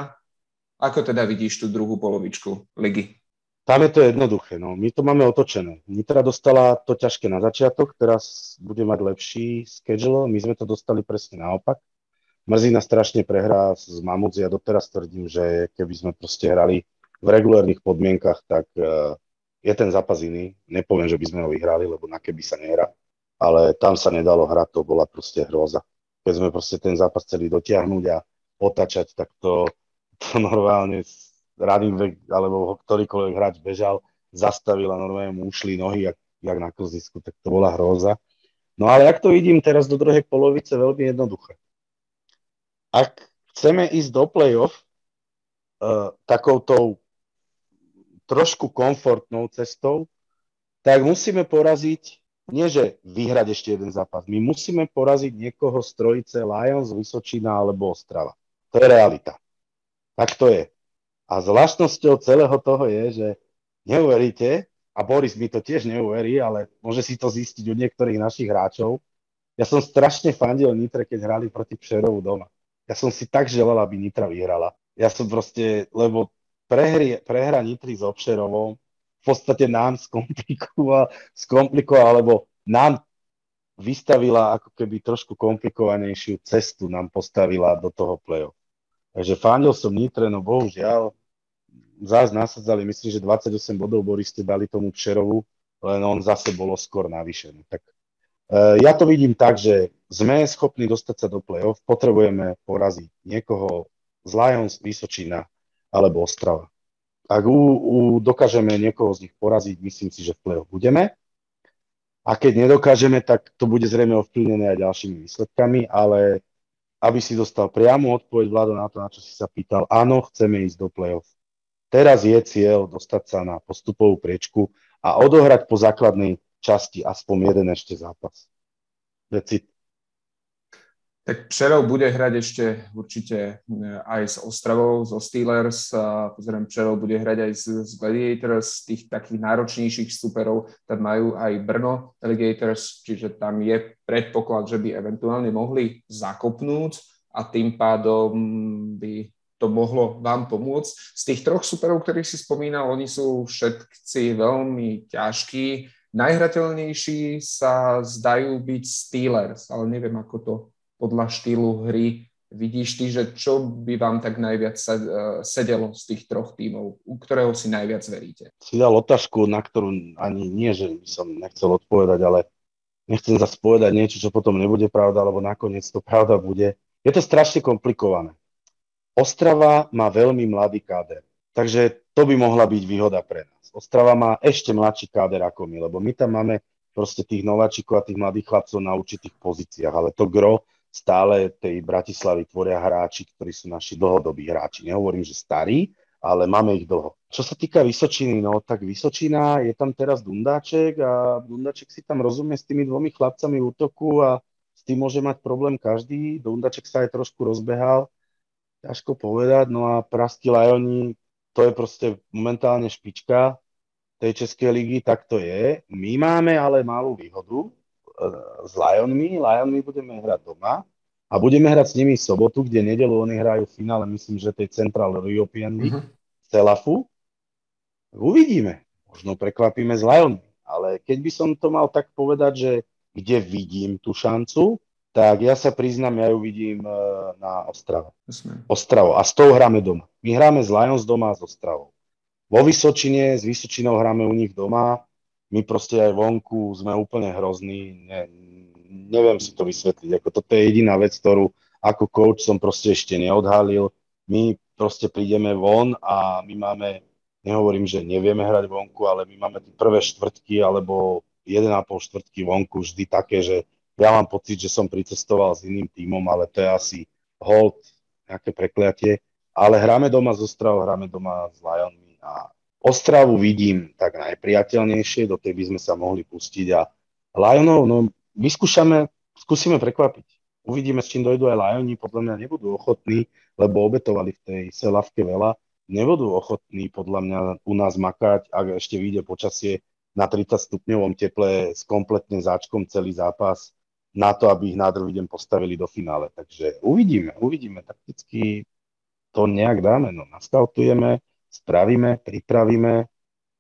Ako teda vidíš tú druhú polovičku ligy? Tam je to jednoduché. No. My to máme otočené. Nitra dostala to ťažké na začiatok, teraz bude mať lepší schedule. My sme to dostali presne naopak mrzí nás strašne prehrá z Mamudzi. Ja doteraz tvrdím, že keby sme proste hrali v regulárnych podmienkach, tak uh, je ten zápas iný. Nepoviem, že by sme ho vyhrali, lebo na keby sa nehra. Ale tam sa nedalo hrať, to bola proste hroza. Keď sme proste ten zápas chceli dotiahnuť a otačať, tak to, to normálne running back alebo ktorýkoľvek hráč bežal, zastavil a normálne mu ušli nohy, jak, jak na klzisku, tak to bola hroza. No ale ak to vidím teraz do druhej polovice, veľmi jednoduché. Ak chceme ísť do play-off uh, takoutou trošku komfortnou cestou, tak musíme poraziť, nie že vyhrať ešte jeden zápas, my musíme poraziť niekoho z trojice Lions, Vysočina alebo Ostrava. To je realita. Tak to je. A zvláštnosťou celého toho je, že neuveríte, a Boris mi to tiež neuverí, ale môže si to zistiť od niektorých našich hráčov. Ja som strašne fandil Nitre, keď hrali proti Pšerovu doma. Ja som si tak želal, aby Nitra vyhrala. Ja som proste, lebo prehri, prehra Nitry s Obšerovou v podstate nám skomplikovala, skomplikovala, alebo nám vystavila ako keby trošku komplikovanejšiu cestu, nám postavila do toho play-off. Takže fandil som Nitre, no bohužiaľ, zás nasadzali, myslím, že 28 bodov Boris ste dali tomu Pšerovu, len on zase bolo skôr navýšený. Tak uh, ja to vidím tak, že sme schopní dostať sa do play-off, potrebujeme poraziť niekoho z Lions, Vysočina alebo Ostrava. Ak u, u, dokážeme niekoho z nich poraziť, myslím si, že v play-off budeme. A keď nedokážeme, tak to bude zrejme ovplyvnené aj ďalšími výsledkami, ale aby si dostal priamu odpoveď vládo na to, na čo si sa pýtal, áno, chceme ísť do play-off. Teraz je cieľ dostať sa na postupovú priečku a odohrať po základnej časti aspoň jeden ešte zápas. Veci. Tak Přerov bude hrať ešte určite eh, aj s Ostravou, zo Steelers. Pozriem, Přerov bude hrať aj z, z Gladiators, tých takých náročnejších superov. Tam majú aj Brno Alligators, čiže tam je predpoklad, že by eventuálne mohli zakopnúť a tým pádom by to mohlo vám pomôcť. Z tých troch superov, ktorých si spomínal, oni sú všetci veľmi ťažkí. Najhrateľnejší sa zdajú byť Steelers, ale neviem, ako to podľa štýlu hry vidíš ty, že čo by vám tak najviac e, sedelo z tých troch tímov, u ktorého si najviac veríte? Si dal otázku, na ktorú ani nie, že by som nechcel odpovedať, ale nechcem zase povedať niečo, čo potom nebude pravda, alebo nakoniec to pravda bude. Je to strašne komplikované. Ostrava má veľmi mladý káder, takže to by mohla byť výhoda pre nás. Ostrava má ešte mladší káder ako my, lebo my tam máme proste tých nováčikov a tých mladých chlapcov na určitých pozíciách, ale to gro stále tej Bratislavy tvoria hráči, ktorí sú naši dlhodobí hráči. Nehovorím, že starí, ale máme ich dlho. Čo sa týka Vysočiny, no tak Vysočina, je tam teraz Dundáček a Dundáček si tam rozumie s tými dvomi chlapcami v útoku a s tým môže mať problém každý. Dundáček sa aj trošku rozbehal, ťažko povedať, no a Praskí Lajoni, to je proste momentálne špička tej Českej ligy, tak to je. My máme ale malú výhodu e, s Lionmi, Lionmi budeme hrať doma a budeme hrať s nimi v sobotu, kde nedelu oni hrajú v finále, myslím, že tej Central European League, uh-huh. Celafu. Uvidíme, možno prekvapíme s Lionmi, ale keď by som to mal tak povedať, že kde vidím tú šancu, tak ja sa priznám, ja ju vidím e, na Ostrave. Ostravo. A s tou hráme doma. My hráme s Lions doma a s Ostravou. Vo Vysočine, s Vysočinou hráme u nich doma. My proste aj vonku sme úplne hrozní. Ne, neviem si to vysvetliť. Ako toto je jediná vec, ktorú ako coach som proste ešte neodhalil. My proste prídeme von a my máme, nehovorím, že nevieme hrať vonku, ale my máme prvé štvrtky alebo 1,5 štvrtky vonku vždy také, že ja mám pocit, že som pricestoval s iným tímom, ale to je asi hold, nejaké prekliatie. Ale hráme doma z Ostravou, hráme doma s Lionmi a Ostravu vidím tak najpriateľnejšie, do tej by sme sa mohli pustiť a Lionov, no vyskúšame, skúsime prekvapiť. Uvidíme, s čím dojdú aj Lioni, podľa mňa nebudú ochotní, lebo obetovali v tej selavke veľa, nebudú ochotní podľa mňa u nás makať, ak ešte vyjde počasie na 30 stupňovom teple s kompletným záčkom celý zápas na to, aby ich na druhý deň postavili do finále. Takže uvidíme, uvidíme. Takticky to nejak dáme, no naskautujeme, spravíme, pripravíme,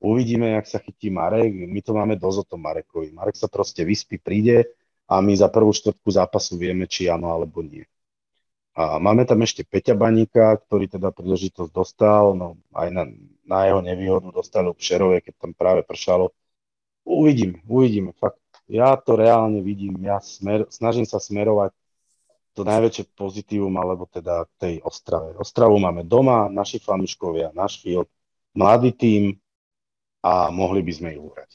uvidíme, jak sa chytí Marek. My to máme dosť o tom Marekovi. Marek sa proste vyspí, príde a my za prvú štvrtku zápasu vieme, či áno alebo nie. A máme tam ešte Peťa Baníka, ktorý teda príležitosť dostal, no aj na, na jeho nevýhodu dostal v Šerove, keď tam práve pršalo. Uvidíme, uvidíme, fakt ja to reálne vidím, ja smer, snažím sa smerovať to najväčšie pozitívum, alebo teda tej Ostrave. Ostravu máme doma, naši fanúškovia, náš field, mladý tým a mohli by sme ich uhrať.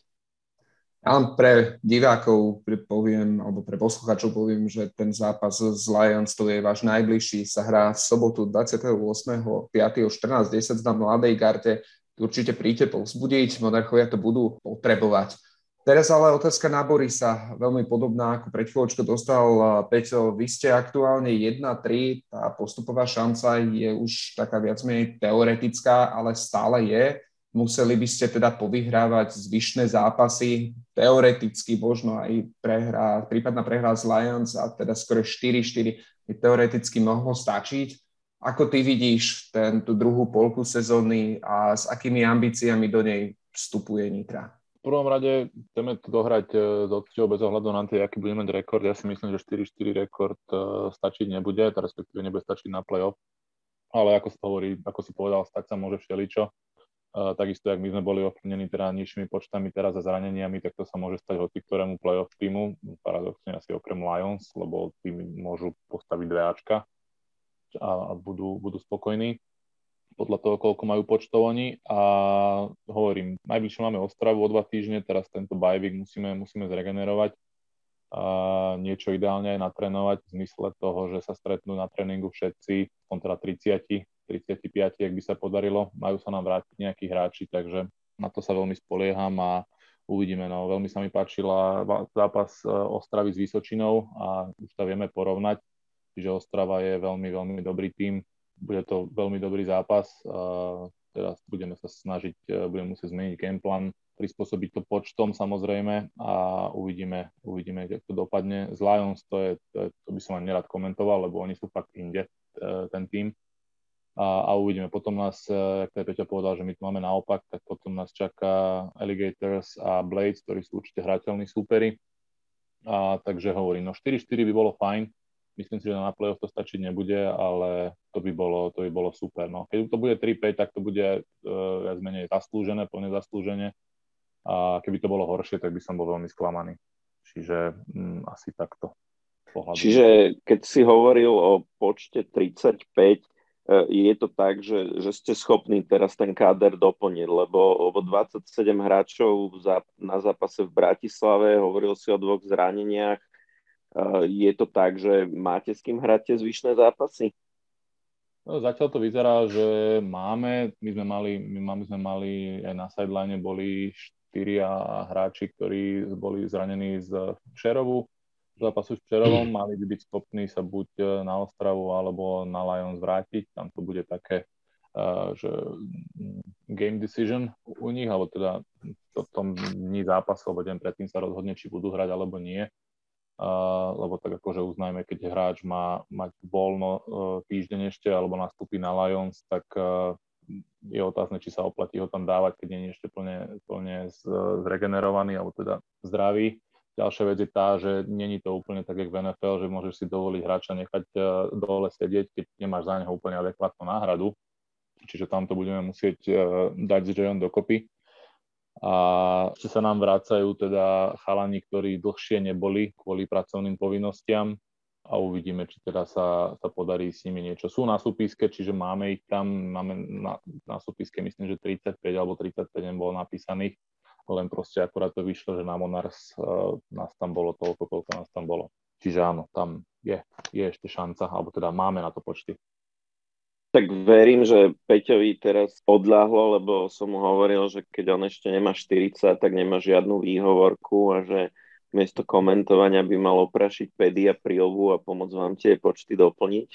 Ale pre divákov poviem, alebo pre posluchačov poviem, že ten zápas s Lions, to je váš najbližší, sa hrá v sobotu 28.5. o 14.10 na Mladej Garte. Určite príďte povzbudiť, monarchovia to budú potrebovať. Teraz ale otázka na Borisa, veľmi podobná ako pred chvíľočkou dostal Peťo. Vy ste aktuálne 1-3, tá postupová šanca je už taká viac menej teoretická, ale stále je museli by ste teda povyhrávať zvyšné zápasy, teoreticky možno aj prehra, prípadná prehra z Lions a teda skoro 4-4 by teoreticky mohlo stačiť. Ako ty vidíš ten, tú druhú polku sezóny a s akými ambíciami do nej vstupuje Nitra? Prvom rade chceme to dohrať e, s odťou bez ohľadu na to, aký budeme mať rekord. Ja si myslím, že 4-4 rekord e, stačiť nebude, respektíve nebude stačiť na playoff. Ale ako sa hovorí, ako si povedal, stať sa môže všeličo takisto, ak my sme boli ovplyvnení teda nižšími počtami teraz a zraneniami, tak to sa môže stať hoci ktorému playoff týmu, paradoxne asi okrem Lions, lebo tým môžu postaviť dve Ačka a budú, budú spokojní podľa toho, koľko majú počtov oni. A hovorím, najbližšie máme Ostravu o dva týždne, teraz tento bajvik musíme, musíme zregenerovať a niečo ideálne aj natrénovať v zmysle toho, že sa stretnú na tréningu všetci, kontra 30 35, ak by sa podarilo. Majú sa nám vrátiť nejakí hráči, takže na to sa veľmi spolieham a uvidíme. No, veľmi sa mi páčila zápas e, Ostravy s Vysočinou a už to vieme porovnať. Čiže Ostrava je veľmi, veľmi dobrý tým. Bude to veľmi dobrý zápas. Teraz budeme sa snažiť, e, budeme musieť zmeniť gameplan, prispôsobiť to počtom samozrejme a uvidíme, uvidíme, ako to dopadne. Z Lions to, je, to, je, to by som ani nerad komentoval, lebo oni sú fakt inde, e, ten tým a, a uvidíme. Potom nás, e, jak to Peťa povedal, že my tu máme naopak, tak potom nás čaká Alligators a Blades, ktorí sú určite hrateľní súperi. A, takže hovorím, no 4-4 by bolo fajn, myslím si, že na playoff to stačiť nebude, ale to by bolo, to by bolo super. No. Keď to bude 3-5, tak to bude uh, viac menej zaslúžené, plne zaslúžené. A keby to bolo horšie, tak by som bol veľmi sklamaný. Čiže mm, asi takto. Pohľadu. Čiže keď si hovoril o počte 35, E, je to tak, že, že ste schopní teraz ten káder doplniť, lebo, lebo 27 hráčov za, na zápase v Bratislave, hovoril si o dvoch zraneniach, je to tak, že máte s kým hrať tie zvyšné zápasy? No, zatiaľ to vyzerá, že máme, my sme mali, my, sme mali aj na sideline boli štyria hráči, ktorí boli zranení z Šerovu, zápasu s Čerovom, mali by byť schopní sa buď e, na Ostravu alebo na Lions vrátiť. Tam to bude také, uh, že mm, game decision u nich, alebo teda v tom dní zápasu, alebo deň predtým sa rozhodne, či budú hrať alebo nie. Lebo tak akože uznajme, keď hráč má mať voľno uh, týždeň ešte alebo nastúpi na Lions, tak uh, je otázne, či sa oplatí ho tam dávať, keď nie je ešte plne, plne zregenerovaný alebo teda zdravý. Ďalšia vec je tá, že není to úplne tak, jak v NFL, že môžeš si dovoliť hráča nechať e, dole sedieť, keď nemáš za neho úplne adekvátnu náhradu. Čiže tam to budeme musieť e, dať s Jayon dokopy. A či sa nám vrácajú teda chalani, ktorí dlhšie neboli kvôli pracovným povinnostiam a uvidíme, či teda sa, sa podarí s nimi niečo. Sú na súpiske, čiže máme ich tam, máme na, na súpiske myslím, že 35 alebo 35 bolo napísaných len proste akurát to vyšlo, že na Monars uh, nás tam bolo toľko, koľko nás tam bolo. Čiže áno, tam je, je ešte šanca, alebo teda máme na to počty. Tak verím, že Peťovi teraz odľahlo, lebo som mu hovoril, že keď on ešte nemá 40, tak nemá žiadnu výhovorku a že miesto komentovania by mal oprašiť pedy a príovu a pomôcť vám tie počty doplniť.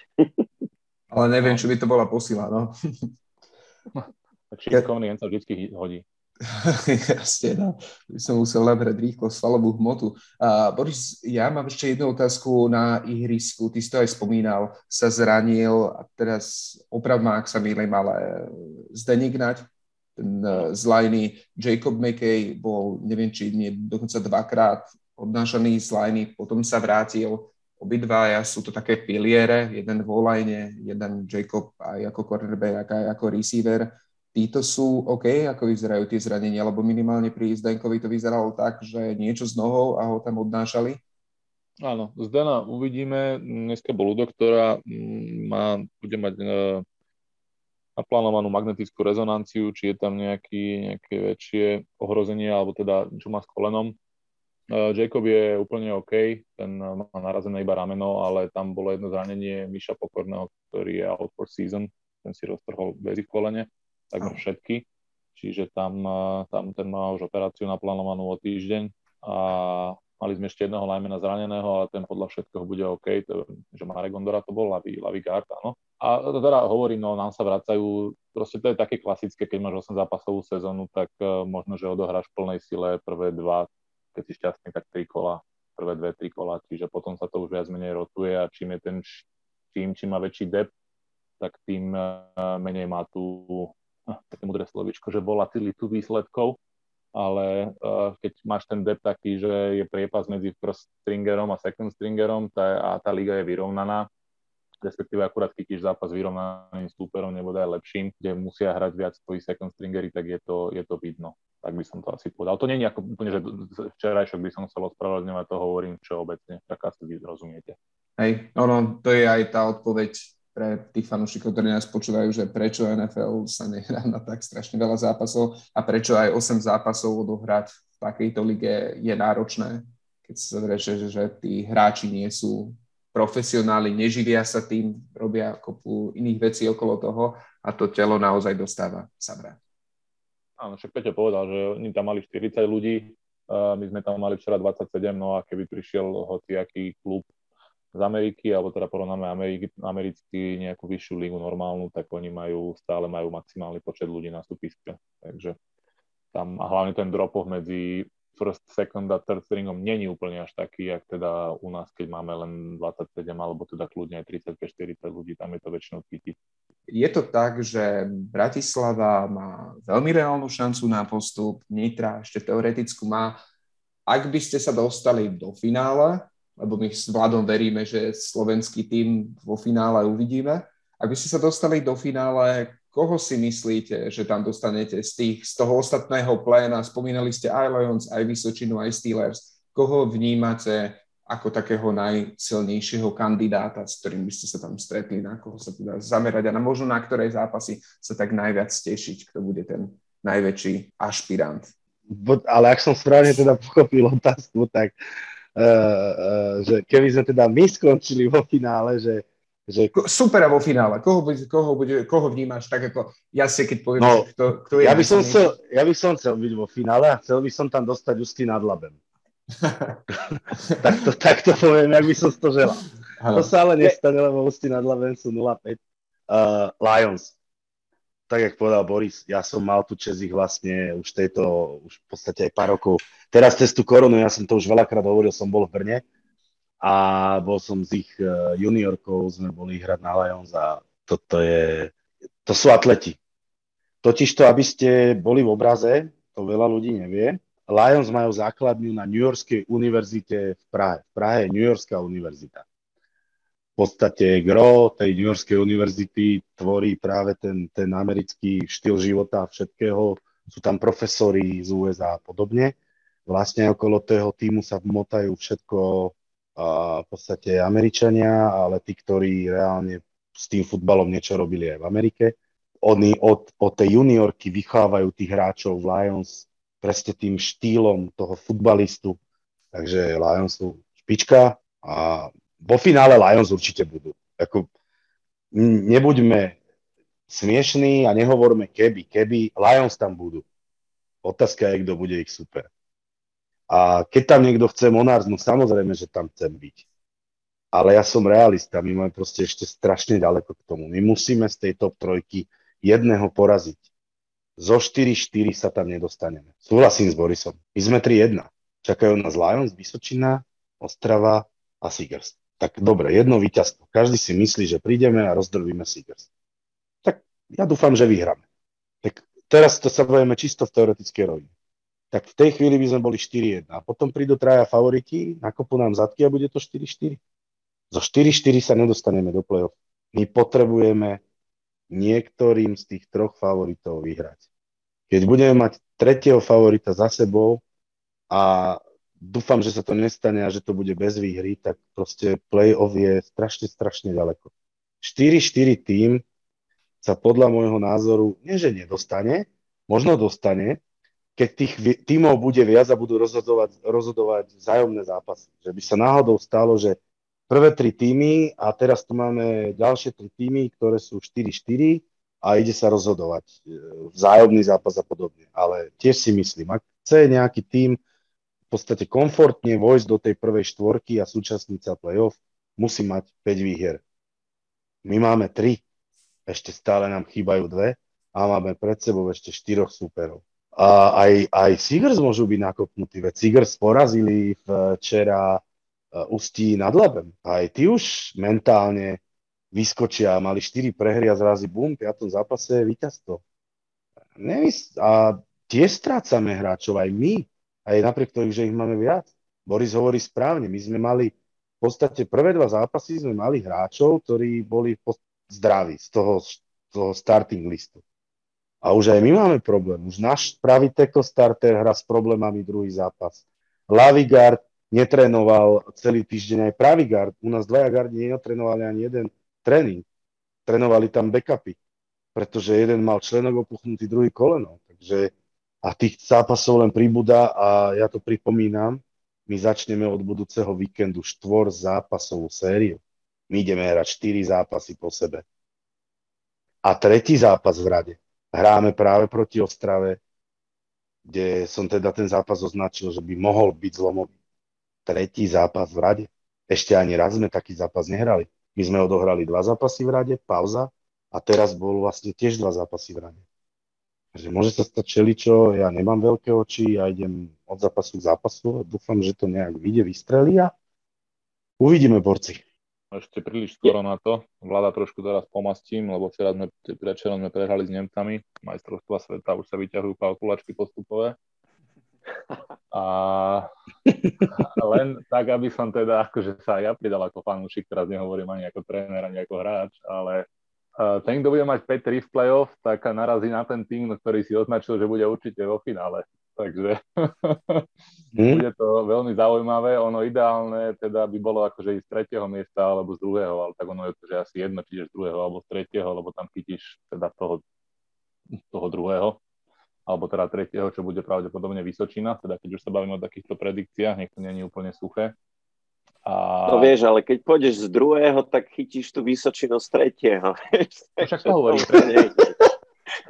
Ale neviem, či by to bola posila, no. Tak šikovný, sa vždy hodí. Jasne, no. By som musel nabrať rýchlo svalovú hmotu. A Boris, ja mám ešte jednu otázku na ihrisku. Ty si to aj spomínal, sa zranil a teraz oprav ma, ak sa mýlim, ale Zdeník ten uh, z liney, Jacob McKay bol, neviem, či nie, dokonca dvakrát odnášaný z liney, potom sa vrátil. Obidvaja sú to také piliere, jeden v line, jeden Jacob aj ako cornerback, aj ako receiver títo sú OK, ako vyzerajú tie zranenia, lebo minimálne pri Zdenkovi to vyzeralo tak, že niečo s nohou a ho tam odnášali. Áno, Zdena uvidíme. Dneska bol u doktora, mm, má, bude mať e, naplánovanú magnetickú rezonanciu, či je tam nejaký, nejaké väčšie ohrozenie, alebo teda čo má s kolenom. Jacob je úplne OK, ten má narazené iba rameno, ale tam bolo jedno zranenie Miša Pokorného, ktorý je out for season, ten si roztrhol bezy v kolene, takmer všetky, čiže tam, tam ten má už operáciu naplánovanú o týždeň a mali sme ešte jedného linemana zraneného, ale ten podľa všetkého bude OK, to, že Marek Gondora to bol, Lavi, Lavi Gard, áno. A teda hovorím, no nám sa vracajú, proste to je také klasické, keď máš 8 zápasovú sezónu, tak uh, možno, že odohráš v plnej sile prvé dva, keď si šťastný, tak tri kola, prvé dve, tri kola, čiže potom sa to už viac menej rotuje a čím je ten čím, čím má väčší depth, tak tým menej má tú, také mudré slovičko, že volatilitu výsledkov, ale uh, keď máš ten depth taký, že je priepas medzi first stringerom a second stringerom tá, a tá liga je vyrovnaná, respektíve akurát chytíš zápas vyrovnaným súperom nebo aj lepším, kde musia hrať viac tvoji second stringery, tak je to, je to vidno tak by som to asi povedal. To nie je ako úplne, že včerajšok by som chcel ospravedlňovať, to hovorím všeobecne, tak asi vy rozumiete. Hej, ono, to je aj tá odpoveď pre tých fanúšikov, ktorí nás počúvajú, že prečo NFL sa nehrá na tak strašne veľa zápasov a prečo aj 8 zápasov odohrať v takejto lige je náročné, keď sa zreče, že, tí hráči nie sú profesionáli, neživia sa tým, robia kopu iných vecí okolo toho a to telo naozaj dostáva sa brať. Áno, však Peťo povedal, že oni tam mali 40 ľudí, my sme tam mali včera 27, no a keby prišiel hociaký klub z Ameriky, alebo teda porovnáme Ameriky, americký nejakú vyššiu lígu normálnu, tak oni majú, stále majú maximálny počet ľudí na súpiske. Takže tam, a hlavne ten drop medzi first, second a third stringom není úplne až taký, jak teda u nás, keď máme len 27 alebo teda kľudne aj 35-40 ľudí, tam je to väčšinou cítiť je to tak, že Bratislava má veľmi reálnu šancu na postup, Nitra ešte teoretickú má. Ak by ste sa dostali do finále, lebo my s Vladom veríme, že slovenský tým vo finále uvidíme, ak by ste sa dostali do finále, koho si myslíte, že tam dostanete z, tých, z toho ostatného pléna? Spomínali ste aj Lions, aj Vysočinu, aj Steelers. Koho vnímate ako takého najsilnejšieho kandidáta, s ktorým by ste sa tam stretli, na koho sa teda zamerať a na možno na ktorej zápasy sa tak najviac tešiť, kto bude ten najväčší ašpirant. Ale ak som správne teda pochopil otázku, tak že keby sme teda my skončili vo finále, že že... Super vo finále. Koho, koho, bude, koho vnímaš tak ako ja si keď poviem, no, kto, kto je... Ja by, som chcel, ja by som chcel byť vo finále a chcel by som tam dostať Ústí nad Labem. tak, to, tak to poviem, jak by som to želal. Ano. To sa ale nestane, lebo Ústí nad Labem sú 0-5. Uh, Lions. Tak, jak povedal Boris, ja som mal tu čas ich vlastne už tejto, už v podstate aj pár rokov. Teraz cez tú koronu, ja som to už veľakrát hovoril, som bol v Brne a bol som z ich uh, juniorkou, sme boli hrať na Lions a toto je, to sú atleti. Totiž to, aby ste boli v obraze, to veľa ľudí nevie, Lions majú základňu na New Yorkskej univerzite v Prahe. V Prahe je New Yorkská univerzita. Podstate gro tej New Yorkskej univerzity tvorí práve ten, ten americký štýl života všetkého. Sú tam profesori z USA a podobne. Vlastne okolo toho týmu sa motajú všetko a v podstate Američania, ale tí, ktorí reálne s tým futbalom niečo robili aj v Amerike. Oni od, od tej juniorky vychávajú tých hráčov v Lions presne tým štýlom toho futbalistu. Takže Lions sú špička a vo finále Lions určite budú. Ako, nebuďme smiešní a nehovorme keby, keby, Lions tam budú. Otázka je, kto bude ich super. A keď tam niekto chce Monarch, no samozrejme, že tam chcem byť. Ale ja som realista, my máme proste ešte strašne ďaleko k tomu. My musíme z tej top trojky jedného poraziť. Zo 4-4 sa tam nedostaneme. Súhlasím s Borisom. My sme 3-1. Čakajú nás Lions, Vysočina, Ostrava a Seagers. Tak dobre, jedno víťazstvo. Každý si myslí, že prídeme a rozdrvíme Seagers. Tak ja dúfam, že vyhráme. Tak teraz to sa bavíme čisto v teoretickej rovine. Tak v tej chvíli by sme boli 4-1. A potom prídu traja favoriti, nakopú nám zadky a bude to 4-4. Zo 4-4 sa nedostaneme do play-off. My potrebujeme niektorým z tých troch favoritov vyhrať. Keď budeme mať tretieho favorita za sebou a dúfam, že sa to nestane a že to bude bez výhry, tak proste play-off je strašne, strašne ďaleko. 4-4 tým sa podľa môjho názoru, nie že nedostane, možno dostane, keď tých tímov bude viac a budú rozhodovať, rozhodovať vzájomné zápasy. Že by sa náhodou stalo, že prvé tri týmy a teraz tu máme ďalšie tri týmy, ktoré sú 4-4 a ide sa rozhodovať e, vzájomný zápas a podobne. Ale tiež si myslím, ak chce nejaký tým podstate komfortne vojsť do tej prvej štvorky a súčasnica playoff, musí mať 5 výhier. My máme 3, ešte stále nám chýbajú dve a máme pred sebou ešte štyroch súperov. A aj, aj Seagers môžu byť nakopnutí, veď Seagers porazili včera Ustí nad Labem. Aj ty už mentálne vyskočia, mali 4 prehry a zrazy bum, v 5. zápase víťazstvo. Nevys- a tiež strácame hráčov, aj my, aj napriek tomu, že ich máme viac. Boris hovorí správne, my sme mali v podstate prvé dva zápasy sme mali hráčov, ktorí boli zdraví z toho, z toho starting listu. A už aj my máme problém. Už náš pravý tackle starter hra s problémami druhý zápas. Lavigard netrénoval celý týždeň aj pravý guard. U nás dvaja gardi netrénovali ani jeden tréning. Trénovali tam backupy, pretože jeden mal členok opuchnutý, druhý koleno. Takže a tých zápasov len pribúda a ja to pripomínam, my začneme od budúceho víkendu štvor zápasovú sériu. My ideme hrať 4 zápasy po sebe. A tretí zápas v rade hráme práve proti Ostrave, kde som teda ten zápas označil, že by mohol byť zlomový. Tretí zápas v rade. Ešte ani raz sme taký zápas nehrali. My sme odohrali dva zápasy v rade, pauza, a teraz bol vlastne tiež dva zápasy v rade. Takže môže sa stať čeličo, ja nemám veľké oči, ja idem od zápasu k zápasu a dúfam, že to nejak vyjde, vystrelí a uvidíme, borci ešte príliš skoro na to. Vláda trošku teraz pomastím, lebo včera sme, predčerom sme prehrali s Nemcami. Majstrovstva sveta už sa vyťahujú kalkulačky postupové. A len tak, aby som teda, akože sa ja pridal ako fanúšik, teraz nehovorím ani ako tréner, ani ako hráč, ale ten, kto bude mať 5-3 v playoff, tak narazí na ten tým, ktorý si označil, že bude určite vo finále takže hmm? bude to veľmi zaujímavé. Ono ideálne teda by bolo akože ísť z tretieho miesta alebo z druhého, ale tak ono je to, že asi jedno, čiže z druhého alebo z tretieho, lebo tam chytíš teda toho, toho druhého alebo teda tretieho, čo bude pravdepodobne Vysočina, teda keď už sa bavíme o takýchto predikciách, nech to nie je úplne suché. A... No vieš, ale keď pôjdeš z druhého, tak chytíš tú Vysočinu z tretieho. No však to hovorí.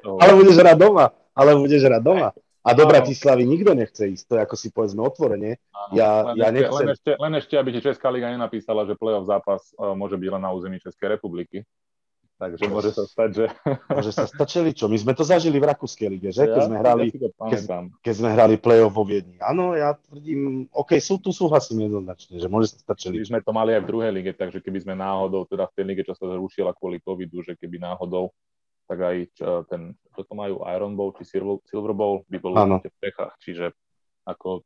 ale budeš hrať doma. Ale budeš hrať doma. A do Bratislavy nikto nechce ísť, to je ako si povedzme otvorene. Ja, len, ja ešte, nechcem... len, ešte, len ešte, aby ti Česká liga nenapísala, že play-off zápas uh, môže byť len na území Českej republiky. Takže môže sa stať, že... Môže sa stať čo? My sme to zažili v Rakúskej lige, že? Keď ja, sme hrali, ja keď, keď sme hrali play-off vo Viedni. Áno, ja tvrdím, OK, sú tu súhlasím jednoznačne, že môže sa stať My sme to mali aj v druhej lige, takže keby sme náhodou, teda v tej lige, čo sa zrušila kvôli covidu, že keby náhodou tak aj ten, čo to majú Iron Bowl či Silver Bowl, by bol v Čechách. Čiže ako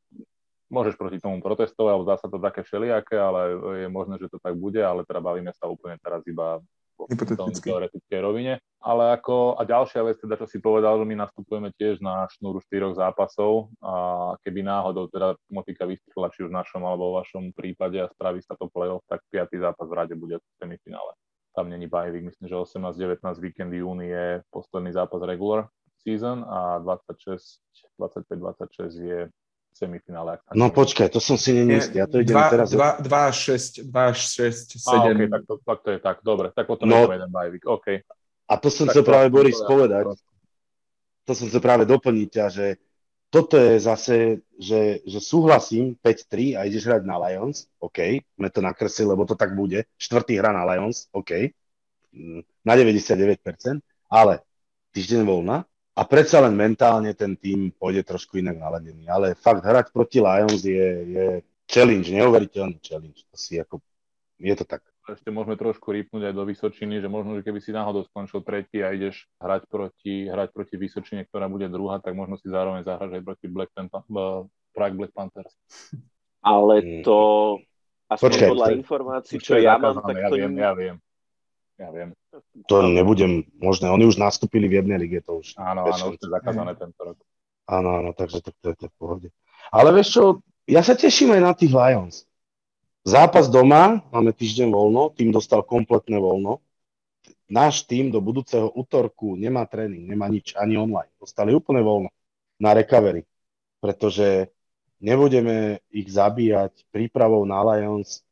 môžeš proti tomu protestovať, alebo zdá sa to také všelijaké, ale je možné, že to tak bude, ale teda bavíme sa úplne teraz iba v teoretickej rovine. Ale ako, a ďalšia vec, teda, čo si povedal, že my nastupujeme tiež na šnúru štyroch zápasov a keby náhodou teda motika vystrela, či už v našom alebo v vašom prípade a spraví sa to play-off, tak piatý zápas v rade bude v semifinále tam není bajvik, myslím, že 18-19 víkend júni je posledný zápas regular season a 26, 25-26 je semifinále. No počkaj, to som si nenistý, ja to idem 2, teraz... 2, 2, 6, 2, 6, 7. A, okay, tak, to, tak to je tak, dobre, tak potom no, je jeden bajvik, OK. A to som chcel práve, Boris, povedať, to som chcel práve doplniť ťa, že toto je zase, že, že súhlasím 5-3 a ideš hrať na Lions, OK, sme to nakreslili, lebo to tak bude. Štvrtý hra na Lions, OK, mm, na 99%, ale týždeň voľna a predsa len mentálne ten tým pôjde trošku inak naladený. Ale fakt hrať proti Lions je, je challenge, neuveriteľný challenge. To si ako, je to tak ešte môžeme trošku rýpnúť aj do Vysočiny, že možno, že keby si náhodou skončil tretí a ideš hrať proti, hrať proti Vysočine, ktorá bude druhá, tak možno si zároveň zahraš aj proti Black Pan- uh, Prague Black Panthers. Ale mm. to, aspoň Počkej, podľa to, informácií, čo ja mám, tak ja to... Viem, ja viem, ja viem. To nebudem možné, oni už nastúpili v jednej lige, to už... Áno, áno, už je zakázané tento rok. Áno, áno, takže to, to, to je v pohode. Ale vieš čo, ja sa teším aj na tých Lions. Zápas doma, máme týždeň voľno, tým dostal kompletné voľno. Náš tým do budúceho útorku nemá tréning, nemá nič, ani online. Dostali úplne voľno na recovery. pretože nebudeme ich zabíjať prípravou na Lions,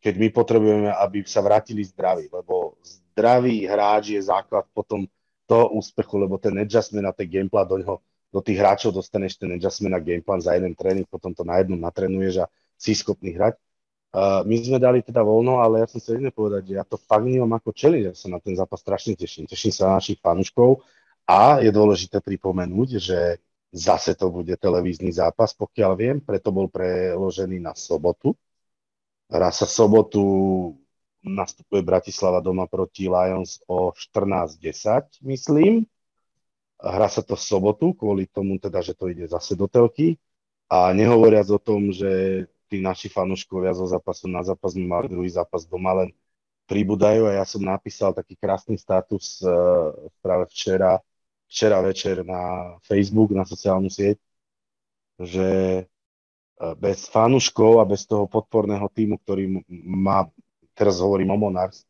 keď my potrebujeme, aby sa vrátili zdraví, lebo zdravý hráč je základ potom toho úspechu, lebo ten adjustment na ten gameplan do, ňoho, do tých hráčov dostaneš ten adjustment na gameplan za jeden tréning, potom to na jednom natrenuješ a si schopný hrať. Uh, my sme dali teda voľno, ale ja som sa jedne povedať, že ja to fakt nemám ako čeliť, ja sa na ten zápas strašne teším. Teším sa na našich fanúškov a je dôležité pripomenúť, že zase to bude televízny zápas, pokiaľ viem, preto bol preložený na sobotu. Raz sa sobotu nastupuje Bratislava doma proti Lions o 14.10, myslím. Hra sa to v sobotu, kvôli tomu teda, že to ide zase do telky. A nehovoriac o tom, že tí naši fanúškovia zo zápasu na zápas mali druhý zápas doma len pribúdajú a ja som napísal taký krásny status uh, práve včera, včera večer na Facebook, na sociálnu sieť, že bez fanúškov a bez toho podporného týmu, ktorý má, teraz hovorím o Monarchs,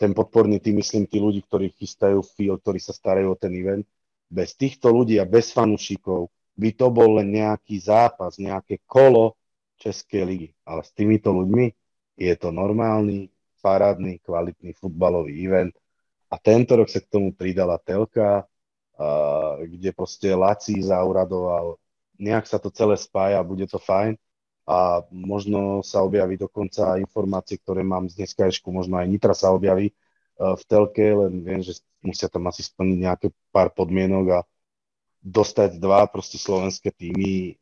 ten podporný tým, myslím, tí ľudí, ktorí chystajú field, ktorí sa starajú o ten event, bez týchto ľudí a bez fanúšikov by to bol len nejaký zápas, nejaké kolo Českej ligy. Ale s týmito ľuďmi je to normálny, parádny, kvalitný futbalový event. A tento rok sa k tomu pridala telka, kde proste Laci zauradoval, nejak sa to celé spája, bude to fajn a možno sa objaví dokonca informácie, ktoré mám z dneska možno aj Nitra sa objaví e, v telke, len viem, že musia tam asi splniť nejaké pár podmienok a dostať dva proste slovenské týmy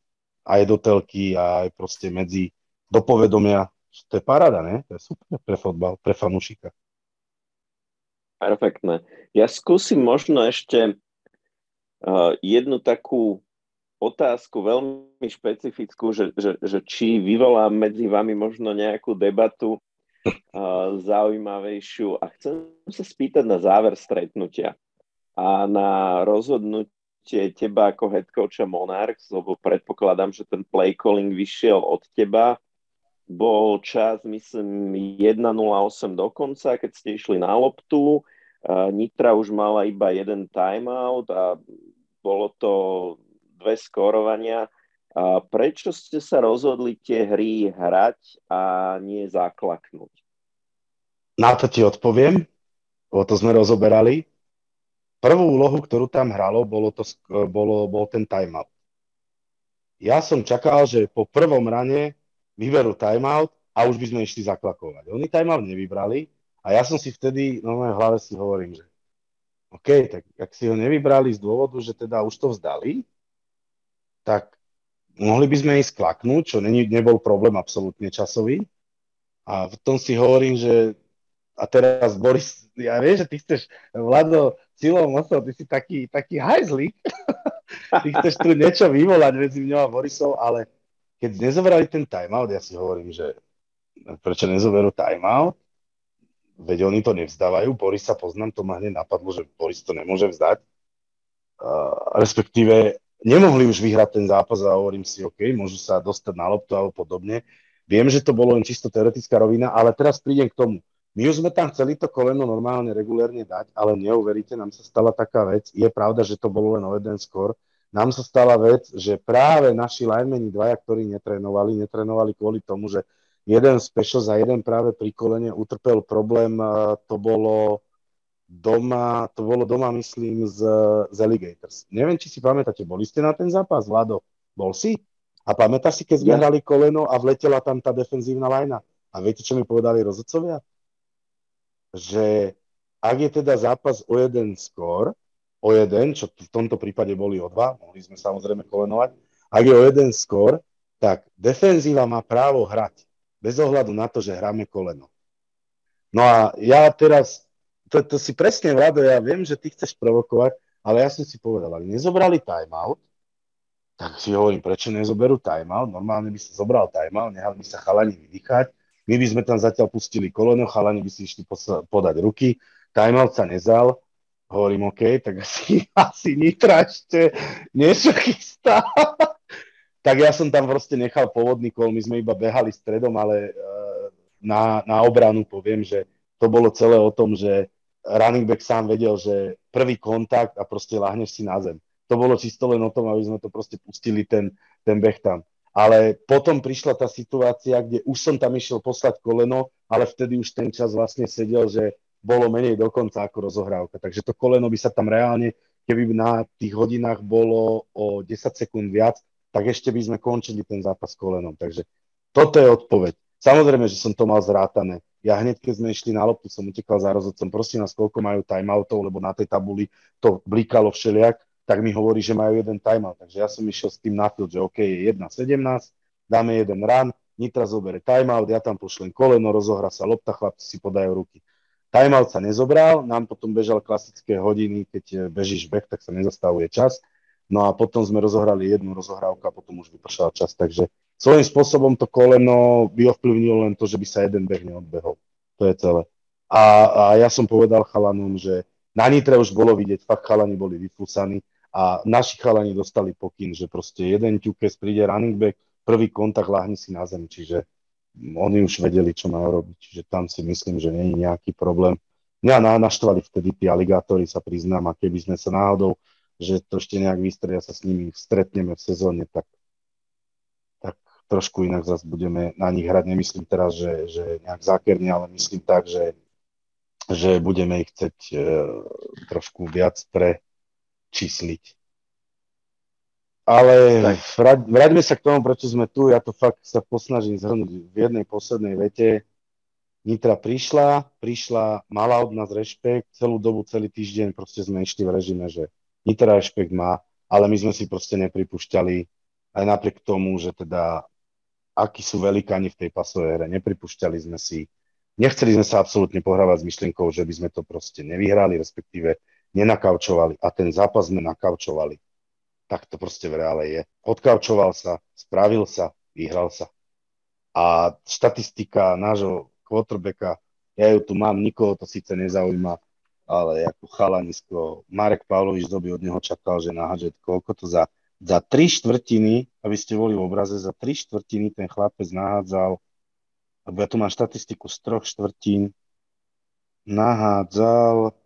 aj do telky a aj proste medzi do povedomia. To je paráda, ne? To je super pre fotbal, pre fanúšika. Perfektné. Ja skúsim možno ešte jednu takú otázku veľmi špecifickú, že, že, že či vyvolá medzi vami možno nejakú debatu uh, zaujímavejšiu a chcem sa spýtať na záver stretnutia a na rozhodnutie teba ako head coacha Monarchs, lebo predpokladám, že ten play calling vyšiel od teba. Bol čas, myslím, 1.08 do konca, keď ste išli na loptu. Nitra už mala iba jeden timeout a bolo to dve skórovania. Prečo ste sa rozhodli tie hry hrať a nie zaklaknúť? Na to ti odpoviem, lebo to sme rozoberali. Prvú úlohu, ktorú tam hralo, bolo to, bolo, bol ten timeout. Ja som čakal, že po prvom rane vyberú timeout a už by sme išli zaklakovať. Oni timeout nevybrali a ja som si vtedy, no v hlave si hovorím, že OK, tak ak si ho nevybrali z dôvodu, že teda už to vzdali, tak mohli by sme ísť klaknúť, čo není, nebol problém absolútne časový. A v tom si hovorím, že a teraz Boris, ja viem, že ty chceš, Vlado, silou mocou, ty si taký, taký hajzlík. ty chceš tu niečo vyvolať medzi mňou a Borisov, ale keď nezobrali ten timeout, ja si hovorím, že prečo nezoberú timeout, veď oni to nevzdávajú. Boris sa poznám, to ma hneď napadlo, že Boris to nemôže vzdať. Uh, respektíve nemohli už vyhrať ten zápas a hovorím si, OK, môžu sa dostať na loptu alebo podobne. Viem, že to bolo len čisto teoretická rovina, ale teraz prídem k tomu. My už sme tam chceli to koleno normálne, regulérne dať, ale neuveríte, nám sa stala taká vec. Je pravda, že to bolo len o jeden skor. Nám sa stala vec, že práve naši linemeni dvaja, ktorí netrénovali, netrénovali kvôli tomu, že jeden special za jeden práve pri kolene utrpel problém, to bolo doma, to bolo doma, myslím, z, z Alligators. Neviem, či si pamätáte, boli ste na ten zápas, Vlado? Bol si? A pamätáš si, keď sme ja. hrali koleno a vletela tam tá defenzívna lajna? A viete, čo mi povedali rozhodcovia? Že ak je teda zápas o jeden skór, o jeden, čo v tomto prípade boli o dva, mohli sme samozrejme kolenovať, ak je o jeden skór, tak defenzíva má právo hrať bez ohľadu na to, že hráme koleno. No a ja teraz, to, to si presne, Vlado, ja viem, že ty chceš provokovať, ale ja som si povedal, ak nezobrali timeout, tak si hovorím, prečo nezoberú timeout, normálne by sa zobral timeout, nehali by sa chalani vydýchať, my by sme tam zatiaľ pustili koleno, chalani by si išli podať ruky, timeout sa nezal, hovorím, OK, tak asi, asi Nitra ešte niečo chystá. Tak ja som tam proste nechal pôvodný kol, my sme iba behali stredom, ale uh, na, na obranu poviem, že to bolo celé o tom, že running back sám vedel, že prvý kontakt a proste lahneš si na zem. To bolo čisto len o tom, aby sme to proste pustili ten, ten beh tam. Ale potom prišla tá situácia, kde už som tam išiel poslať koleno, ale vtedy už ten čas vlastne sedel, že bolo menej dokonca ako rozohrávka. Takže to koleno by sa tam reálne, keby na tých hodinách bolo o 10 sekúnd viac, tak ešte by sme končili ten zápas kolenom. Takže toto je odpoveď. Samozrejme, že som to mal zrátané. Ja hneď, keď sme išli na loptu, som utekal za rozhodcom, prosím nás, koľko majú timeoutov, lebo na tej tabuli to blikalo všeliak tak mi hovorí, že majú jeden timeout. Takže ja som išiel s tým na field, že OK, je 1.17, dáme jeden run, Nitra zobere timeout, ja tam pošlem koleno, rozohra sa lopta, chlapci si podajú ruky. Timeout sa nezobral, nám potom bežal klasické hodiny, keď eh, bežíš beh, tak sa nezastavuje čas. No a potom sme rozohrali jednu rozohrávku a potom už vypršal čas. Takže svojím spôsobom to koleno by ovplyvnilo len to, že by sa jeden beh neodbehol. To je celé. A, a ja som povedal chalanom, že na Nitre už bolo vidieť, fakt chalani boli vyfúsaní a naši chalani dostali pokyn, že proste jeden ťukes príde running back, prvý kontakt láhni si na zem, čiže oni už vedeli, čo majú robiť, čiže tam si myslím, že je nejaký problém. Mňa naštvali vtedy tí aligátori, sa priznám, a keby sme sa náhodou, že to ešte nejak vystredia sa s nimi stretneme v sezóne, tak trošku inak zase budeme na nich hrať. Nemyslím teraz, že, že nejak zákerne, ale myslím tak, že, že budeme ich chcieť e, trošku viac pre, čísliť. Ale vrať, vráťme sa k tomu, prečo sme tu. Ja to fakt sa posnažím zhrnúť v jednej poslednej vete. Nitra prišla, prišla, mala od nás rešpekt, celú dobu, celý týždeň proste sme išli v režime, že Nitra rešpekt má, ale my sme si proste nepripúšťali, aj napriek tomu, že teda akí sú velikáni v tej pasovej hre, nepripúšťali sme si, nechceli sme sa absolútne pohrávať s myšlienkou, že by sme to proste nevyhrali, respektíve nenakaučovali a ten zápas sme nakaučovali. Tak to proste v reále je. Odkaučoval sa, spravil sa, vyhral sa. A štatistika nášho quarterbacka, ja ju tu mám, nikoho to síce nezaujíma, ale ako chalanisko, Marek Pavlovič doby od neho čakal, že naháže koľko to za, za tri štvrtiny, aby ste boli v obraze, za tri štvrtiny ten chlapec nahádzal, lebo ja tu mám štatistiku z troch štvrtín, nahádzal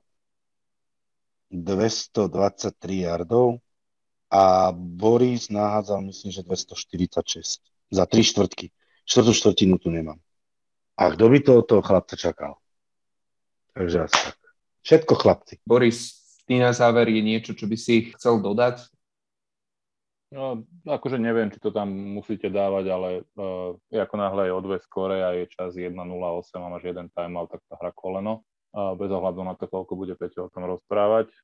223 yardov a Boris nahádzal myslím, že 246 za 3 štvrtky. Štvrtú štvrtinu tu nemám. A kto by to toho chlapca čakal? Takže asi tak. Všetko chlapci. Boris, ty na záver je niečo, čo by si chcel dodať? No, akože neviem, či to tam musíte dávať, ale uh, ako náhle je o dve skore a je čas 1.08 a máš jeden timeout, tak tá hra koleno bez ohľadu na to, koľko bude Peťo o tom rozprávať. E,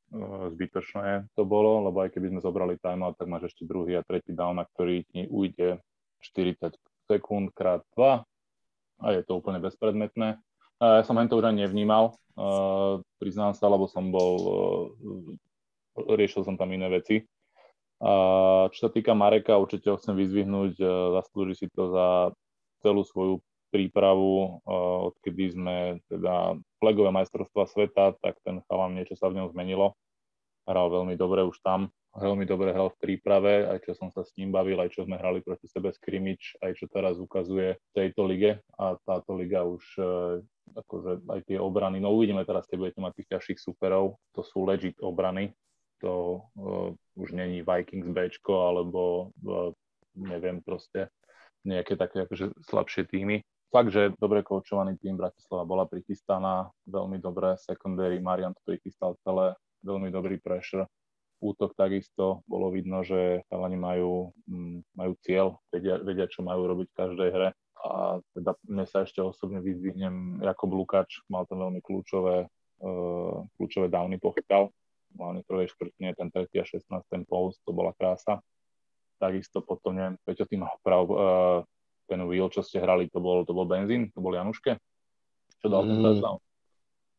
zbytočné to bolo, lebo aj keby sme zobrali timeout, tak máš ešte druhý a tretí down, na ktorý ti ujde 40 sekúnd krát 2 a je to úplne bezpredmetné. Ja som to už ani nevnímal, e, priznám sa, lebo som bol, e, riešil som tam iné veci. Čo sa týka Mareka, určite ho chcem vyzvihnúť, zaslúži si to za celú svoju prípravu, odkedy sme teda flegové majstrovstva sveta, tak ten chalan niečo sa v ňom zmenilo. Hral veľmi dobre už tam, veľmi dobre hral v príprave, aj čo som sa s ním bavil, aj čo sme hrali proti sebe skrimič, aj čo teraz ukazuje v tejto lige a táto liga už e, akože aj tie obrany, no uvidíme teraz, keď budete mať tých ťažších superov, to sú legit obrany, to uh, už není Vikings B alebo uh, neviem proste nejaké také akože slabšie týmy fakt, že dobre koučovaný tým Bratislava bola prichystaná, veľmi dobré secondary, Marian to prichystal celé, veľmi dobrý pressure. Útok takisto, bolo vidno, že chalani majú, mm, majú cieľ, vedia, vedia, čo majú robiť v každej hre. A teda mne sa ešte osobne vyzvihnem Jakob Lukáč, mal tam veľmi kľúčové, uh, kľúčové downy pochytal. Hlavne prvej štvrtine, ten 3. a 16. ten post, to bola krása. Takisto potom, neviem, Peťo tým prav, uh, ten wheel, čo ste hrali, to bol, to bol benzín? To bol Januške? Čo dal ten mm. touchdown?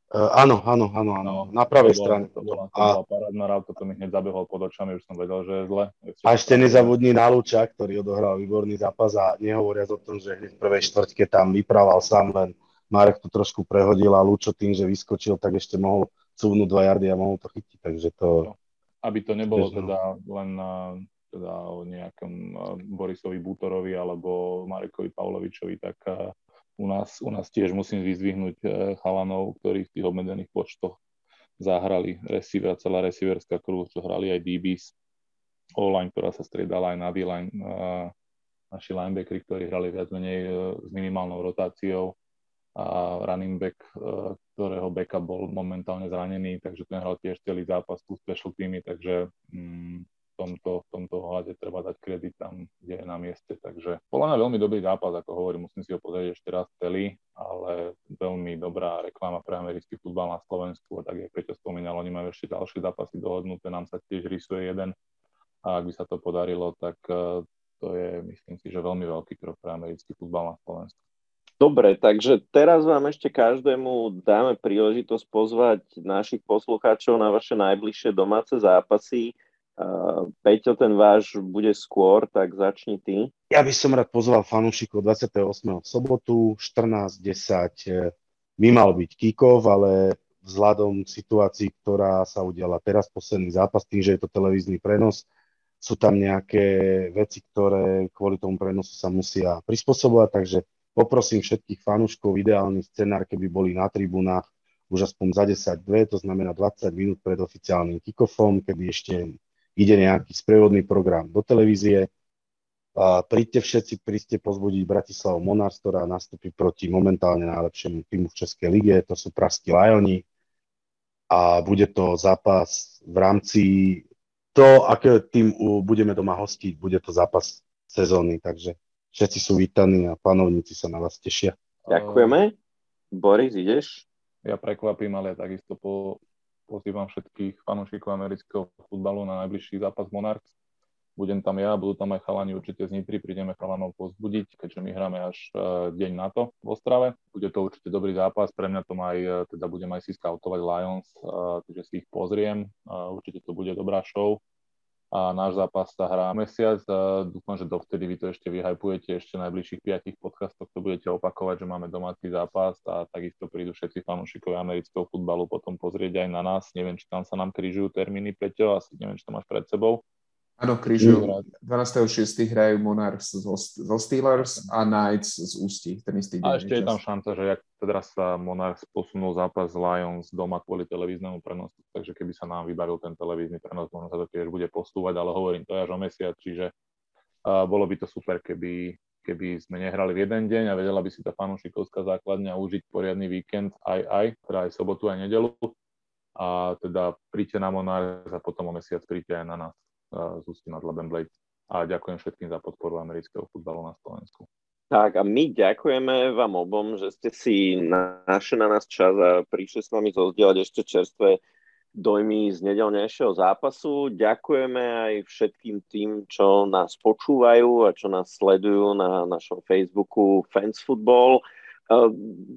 Uh, áno, áno, áno, áno, no, na pravej to strane. To bola, to bola parádna rád, to mi hneď zabehol pod očami, už som vedel, že je zle. A ešte nezabudni Lúča, ktorý odohral výborný zápas a nehovoriac o tom, že hneď v prvej štvrtke tam vyprával sám, len Marek to trošku prehodil a Lúčo tým, že vyskočil, tak ešte mohol cúvnuť dva jardy a mohol to chytiť, takže to... Aby to nebolo teda len na teda o nejakom Borisovi Bútorovi alebo Marekovi Pavlovičovi, tak u nás, u nás tiež musím vyzdvihnúť e, chalanov, ktorí v tých obmedzených počtoch zahrali receiver, celá receiverská kruh, čo hrali aj DBs. O-line, ktorá sa striedala aj na D-line. Naši linebackeri, ktorí hrali viac menej s minimálnou rotáciou a running back, ktorého backup bol momentálne zranený, takže ten hral tiež celý zápas tu special teamy, takže mm, tomto, v tomto ohľade treba dať kredit tam, kde je na mieste. Takže podľa mňa veľmi dobrý zápas, ako hovorím, musím si ho pozrieť ešte raz celý, ale veľmi dobrá reklama pre americký futbal na Slovensku. A tak, jak Peťo spomínal, oni majú ešte ďalšie zápasy dohodnuté, nám sa tiež rysuje jeden. A ak by sa to podarilo, tak eh, to je, myslím si, že veľmi veľký krok pre americký futbal na Slovensku. Dobre, takže teraz vám ešte každému dáme príležitosť pozvať našich poslucháčov na vaše najbližšie domáce zápasy. Peťo, ten váš bude skôr, tak začni ty. Ja by som rád pozval fanúšikov 28. sobotu, 14.10 by mal byť kikov, ale vzhľadom situácii, ktorá sa udiala teraz, posledný zápas, tým, že je to televízny prenos, sú tam nejaké veci, ktoré kvôli tomu prenosu sa musia prispôsobovať, takže poprosím všetkých fanúškov, ideálny scenár, keby boli na tribunách už aspoň za 10 to znamená 20 minút pred oficiálnym kickoffom, kedy ešte ide nejaký sprievodný program do televízie. A príďte všetci, príďte pozbudiť Bratislavu Monars, ktorá nastúpi proti momentálne najlepšiemu týmu v Českej lige, to sú Praskí Lajoni. A bude to zápas v rámci to, aké tým budeme doma hostiť, bude to zápas sezóny, takže všetci sú vítaní a panovníci sa na vás tešia. Ďakujeme. Boris, ideš? Ja prekvapím, ale takisto po, pozývam všetkých fanúšikov amerického futbalu na najbližší zápas Monarchs. Budem tam ja, budú tam aj chalani určite z Nitry, prídeme chalanov pozbudiť, keďže my hráme až e, deň na to v Ostrave. Bude to určite dobrý zápas, pre mňa to aj, e, teda budem aj si scoutovať Lions, e, takže si ich pozriem. Určite to bude dobrá show a náš zápas sa hrá mesiac a dúfam, že dovtedy vy to ešte vyhajpujete, ešte najbližších piatich podcastoch to budete opakovať, že máme domáci zápas a takisto prídu všetci fanúšikovia amerického futbalu potom pozrieť aj na nás. Neviem, či tam sa nám križujú termíny, Peťo, asi neviem, či to máš pred sebou. Áno, križujú. 12.6. hrajú Monarchs zo, Steelers a Knights z Ústí, ten istý deň. A ešte je tam šanca, že ak teraz sa Monarchs posunul zápas Lions doma kvôli televíznemu prenosu, takže keby sa nám vybavil ten televízny prenos, možno sa to tiež bude postúvať, ale hovorím, to je až o mesiac, čiže uh, bolo by to super, keby, keby sme nehrali v jeden deň a vedela by si tá fanúšikovská základňa užiť poriadny víkend aj aj, teda aj sobotu, aj nedelu. A teda príďte na Monarchs a potom o mesiac príďte aj na nás z Ústí nad Labem Blade. A ďakujem všetkým za podporu amerického futbalu na Slovensku. Tak a my ďakujeme vám obom, že ste si našli na nás čas a prišli s nami zozdieľať ešte čerstvé dojmy z nedelnejšieho zápasu. Ďakujeme aj všetkým tým, čo nás počúvajú a čo nás sledujú na našom Facebooku Fans Football.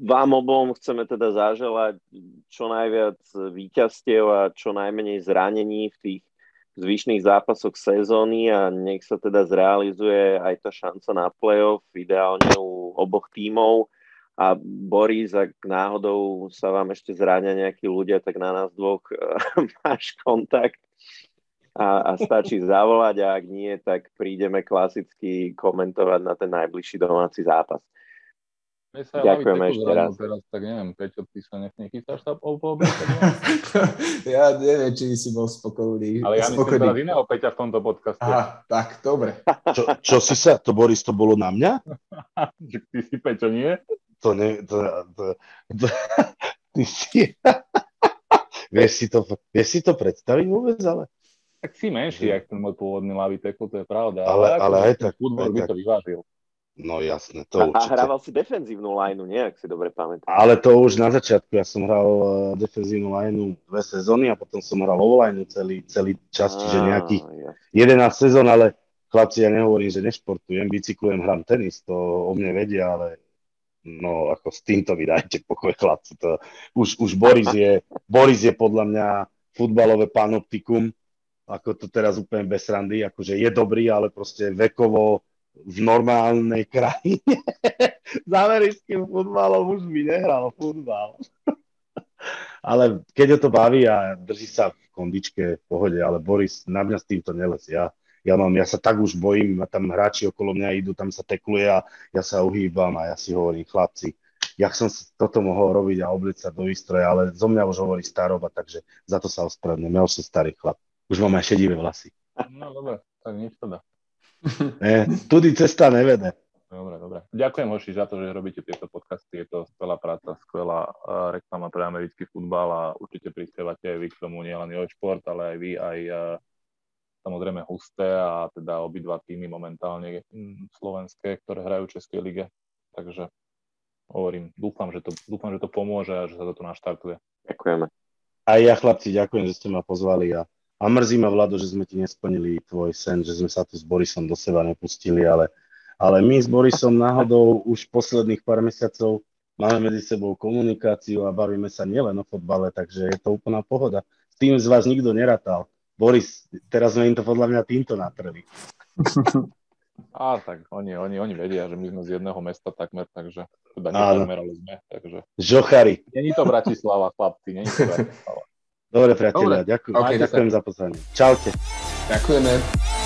Vám obom chceme teda zaželať čo najviac víťazstiev a čo najmenej zranení v tých zvyšných zápasoch sezóny a nech sa teda zrealizuje aj tá šanca na playoff, ideálne u oboch tímov. A Boris, ak náhodou sa vám ešte zráňa nejakí ľudia, tak na nás dvoch máš kontakt a, a stačí zavolať a ak nie, tak prídeme klasicky komentovať na ten najbližší domáci zápas. Sa Ďakujeme ešte raz. Teraz, tak neviem, Peťo, ty sa nech nechystáš sa po, po Ja neviem, či si bol spokojný. Ale ja spokojný. myslím teraz iného Peťa v tomto podcaste. Aha, tak, dobre. Čo, čo si sa, to Boris, to bolo na mňa? ty si Peťo, nie? To ne, to, to, to, ty si... vieš, si to, vieš si to predstaviť vôbec, ale... Tak si menší, jak ten môj pôvodný lavý tekl, to je pravda. Ale, ale, ale aj tak. Futbol by to vyvážil. No jasné, to a, určite. A hrával si defenzívnu lineu, nie? Ak si dobre pamätám. Ale to už na začiatku. Ja som hral uh, defenzívnu lineu dve sezóny a potom som hral lineu celý, celý čas, čiže nejakých ja. 11 sezón, ale chlapci, ja nehovorím, že nešportujem, bicyklujem, hram tenis, to o mne vedia, ale no ako s týmto mi dajte pokoj, chlapci. To, už, už Boris, je, Boris je podľa mňa futbalové panoptikum, ako to teraz úplne bez randy, akože je dobrý, ale proste vekovo v normálnej krajine s americkým futbalom už by nehral futbal. ale keď ho to baví a drží sa v kondičke v pohode, ale Boris na mňa s týmto neles. Ja, ja, mám, ja sa tak už bojím, a tam hráči okolo mňa idú, tam sa tekluje a ja sa uhýbam a ja si hovorím, chlapci, jak som toto mohol robiť a obliť sa do výstroja, ale zo mňa už hovorí staroba, takže za to sa ospravedlňujem. Ja už som starý chlap. Už mám aj šedivé vlasy. No dobre, tak nič teda. Ne, tudy cesta nevede. Dobre, dobre. Ďakujem, Hoši, za to, že robíte tieto podcasty. Je to skvelá práca, skvelá uh, reklama pre americký futbal a určite prispievate aj vy k tomu, nielen jo šport, ale aj vy, aj uh, samozrejme husté a teda obidva týmy momentálne slovenské, ktoré hrajú v Českej lige. Takže hovorím, dúfam, že to, dúfam, že to pomôže a že sa to tu naštartuje. Ďakujeme. A ja chlapci, ďakujem, že ste ma pozvali a, a mrzí ma, Vlado, že sme ti nesplnili tvoj sen, že sme sa tu s Borisom do seba nepustili, ale ale my s Borisom náhodou už posledných pár mesiacov máme medzi sebou komunikáciu a bavíme sa nielen o fotbale, takže je to úplná pohoda. S tým z vás nikto neratal. Boris, teraz sme im to podľa mňa týmto natreli. Á, tak oni, oni, oni vedia, že my sme z jedného mesta takmer, takže teda netakmer, ale sme, takže... Žochari. Není to Bratislava, chlapci, není to Bratislava. Dobre, priatelia, ďakujem. Okay, ďakujem za pozornosť. Čaute. Ďakujeme.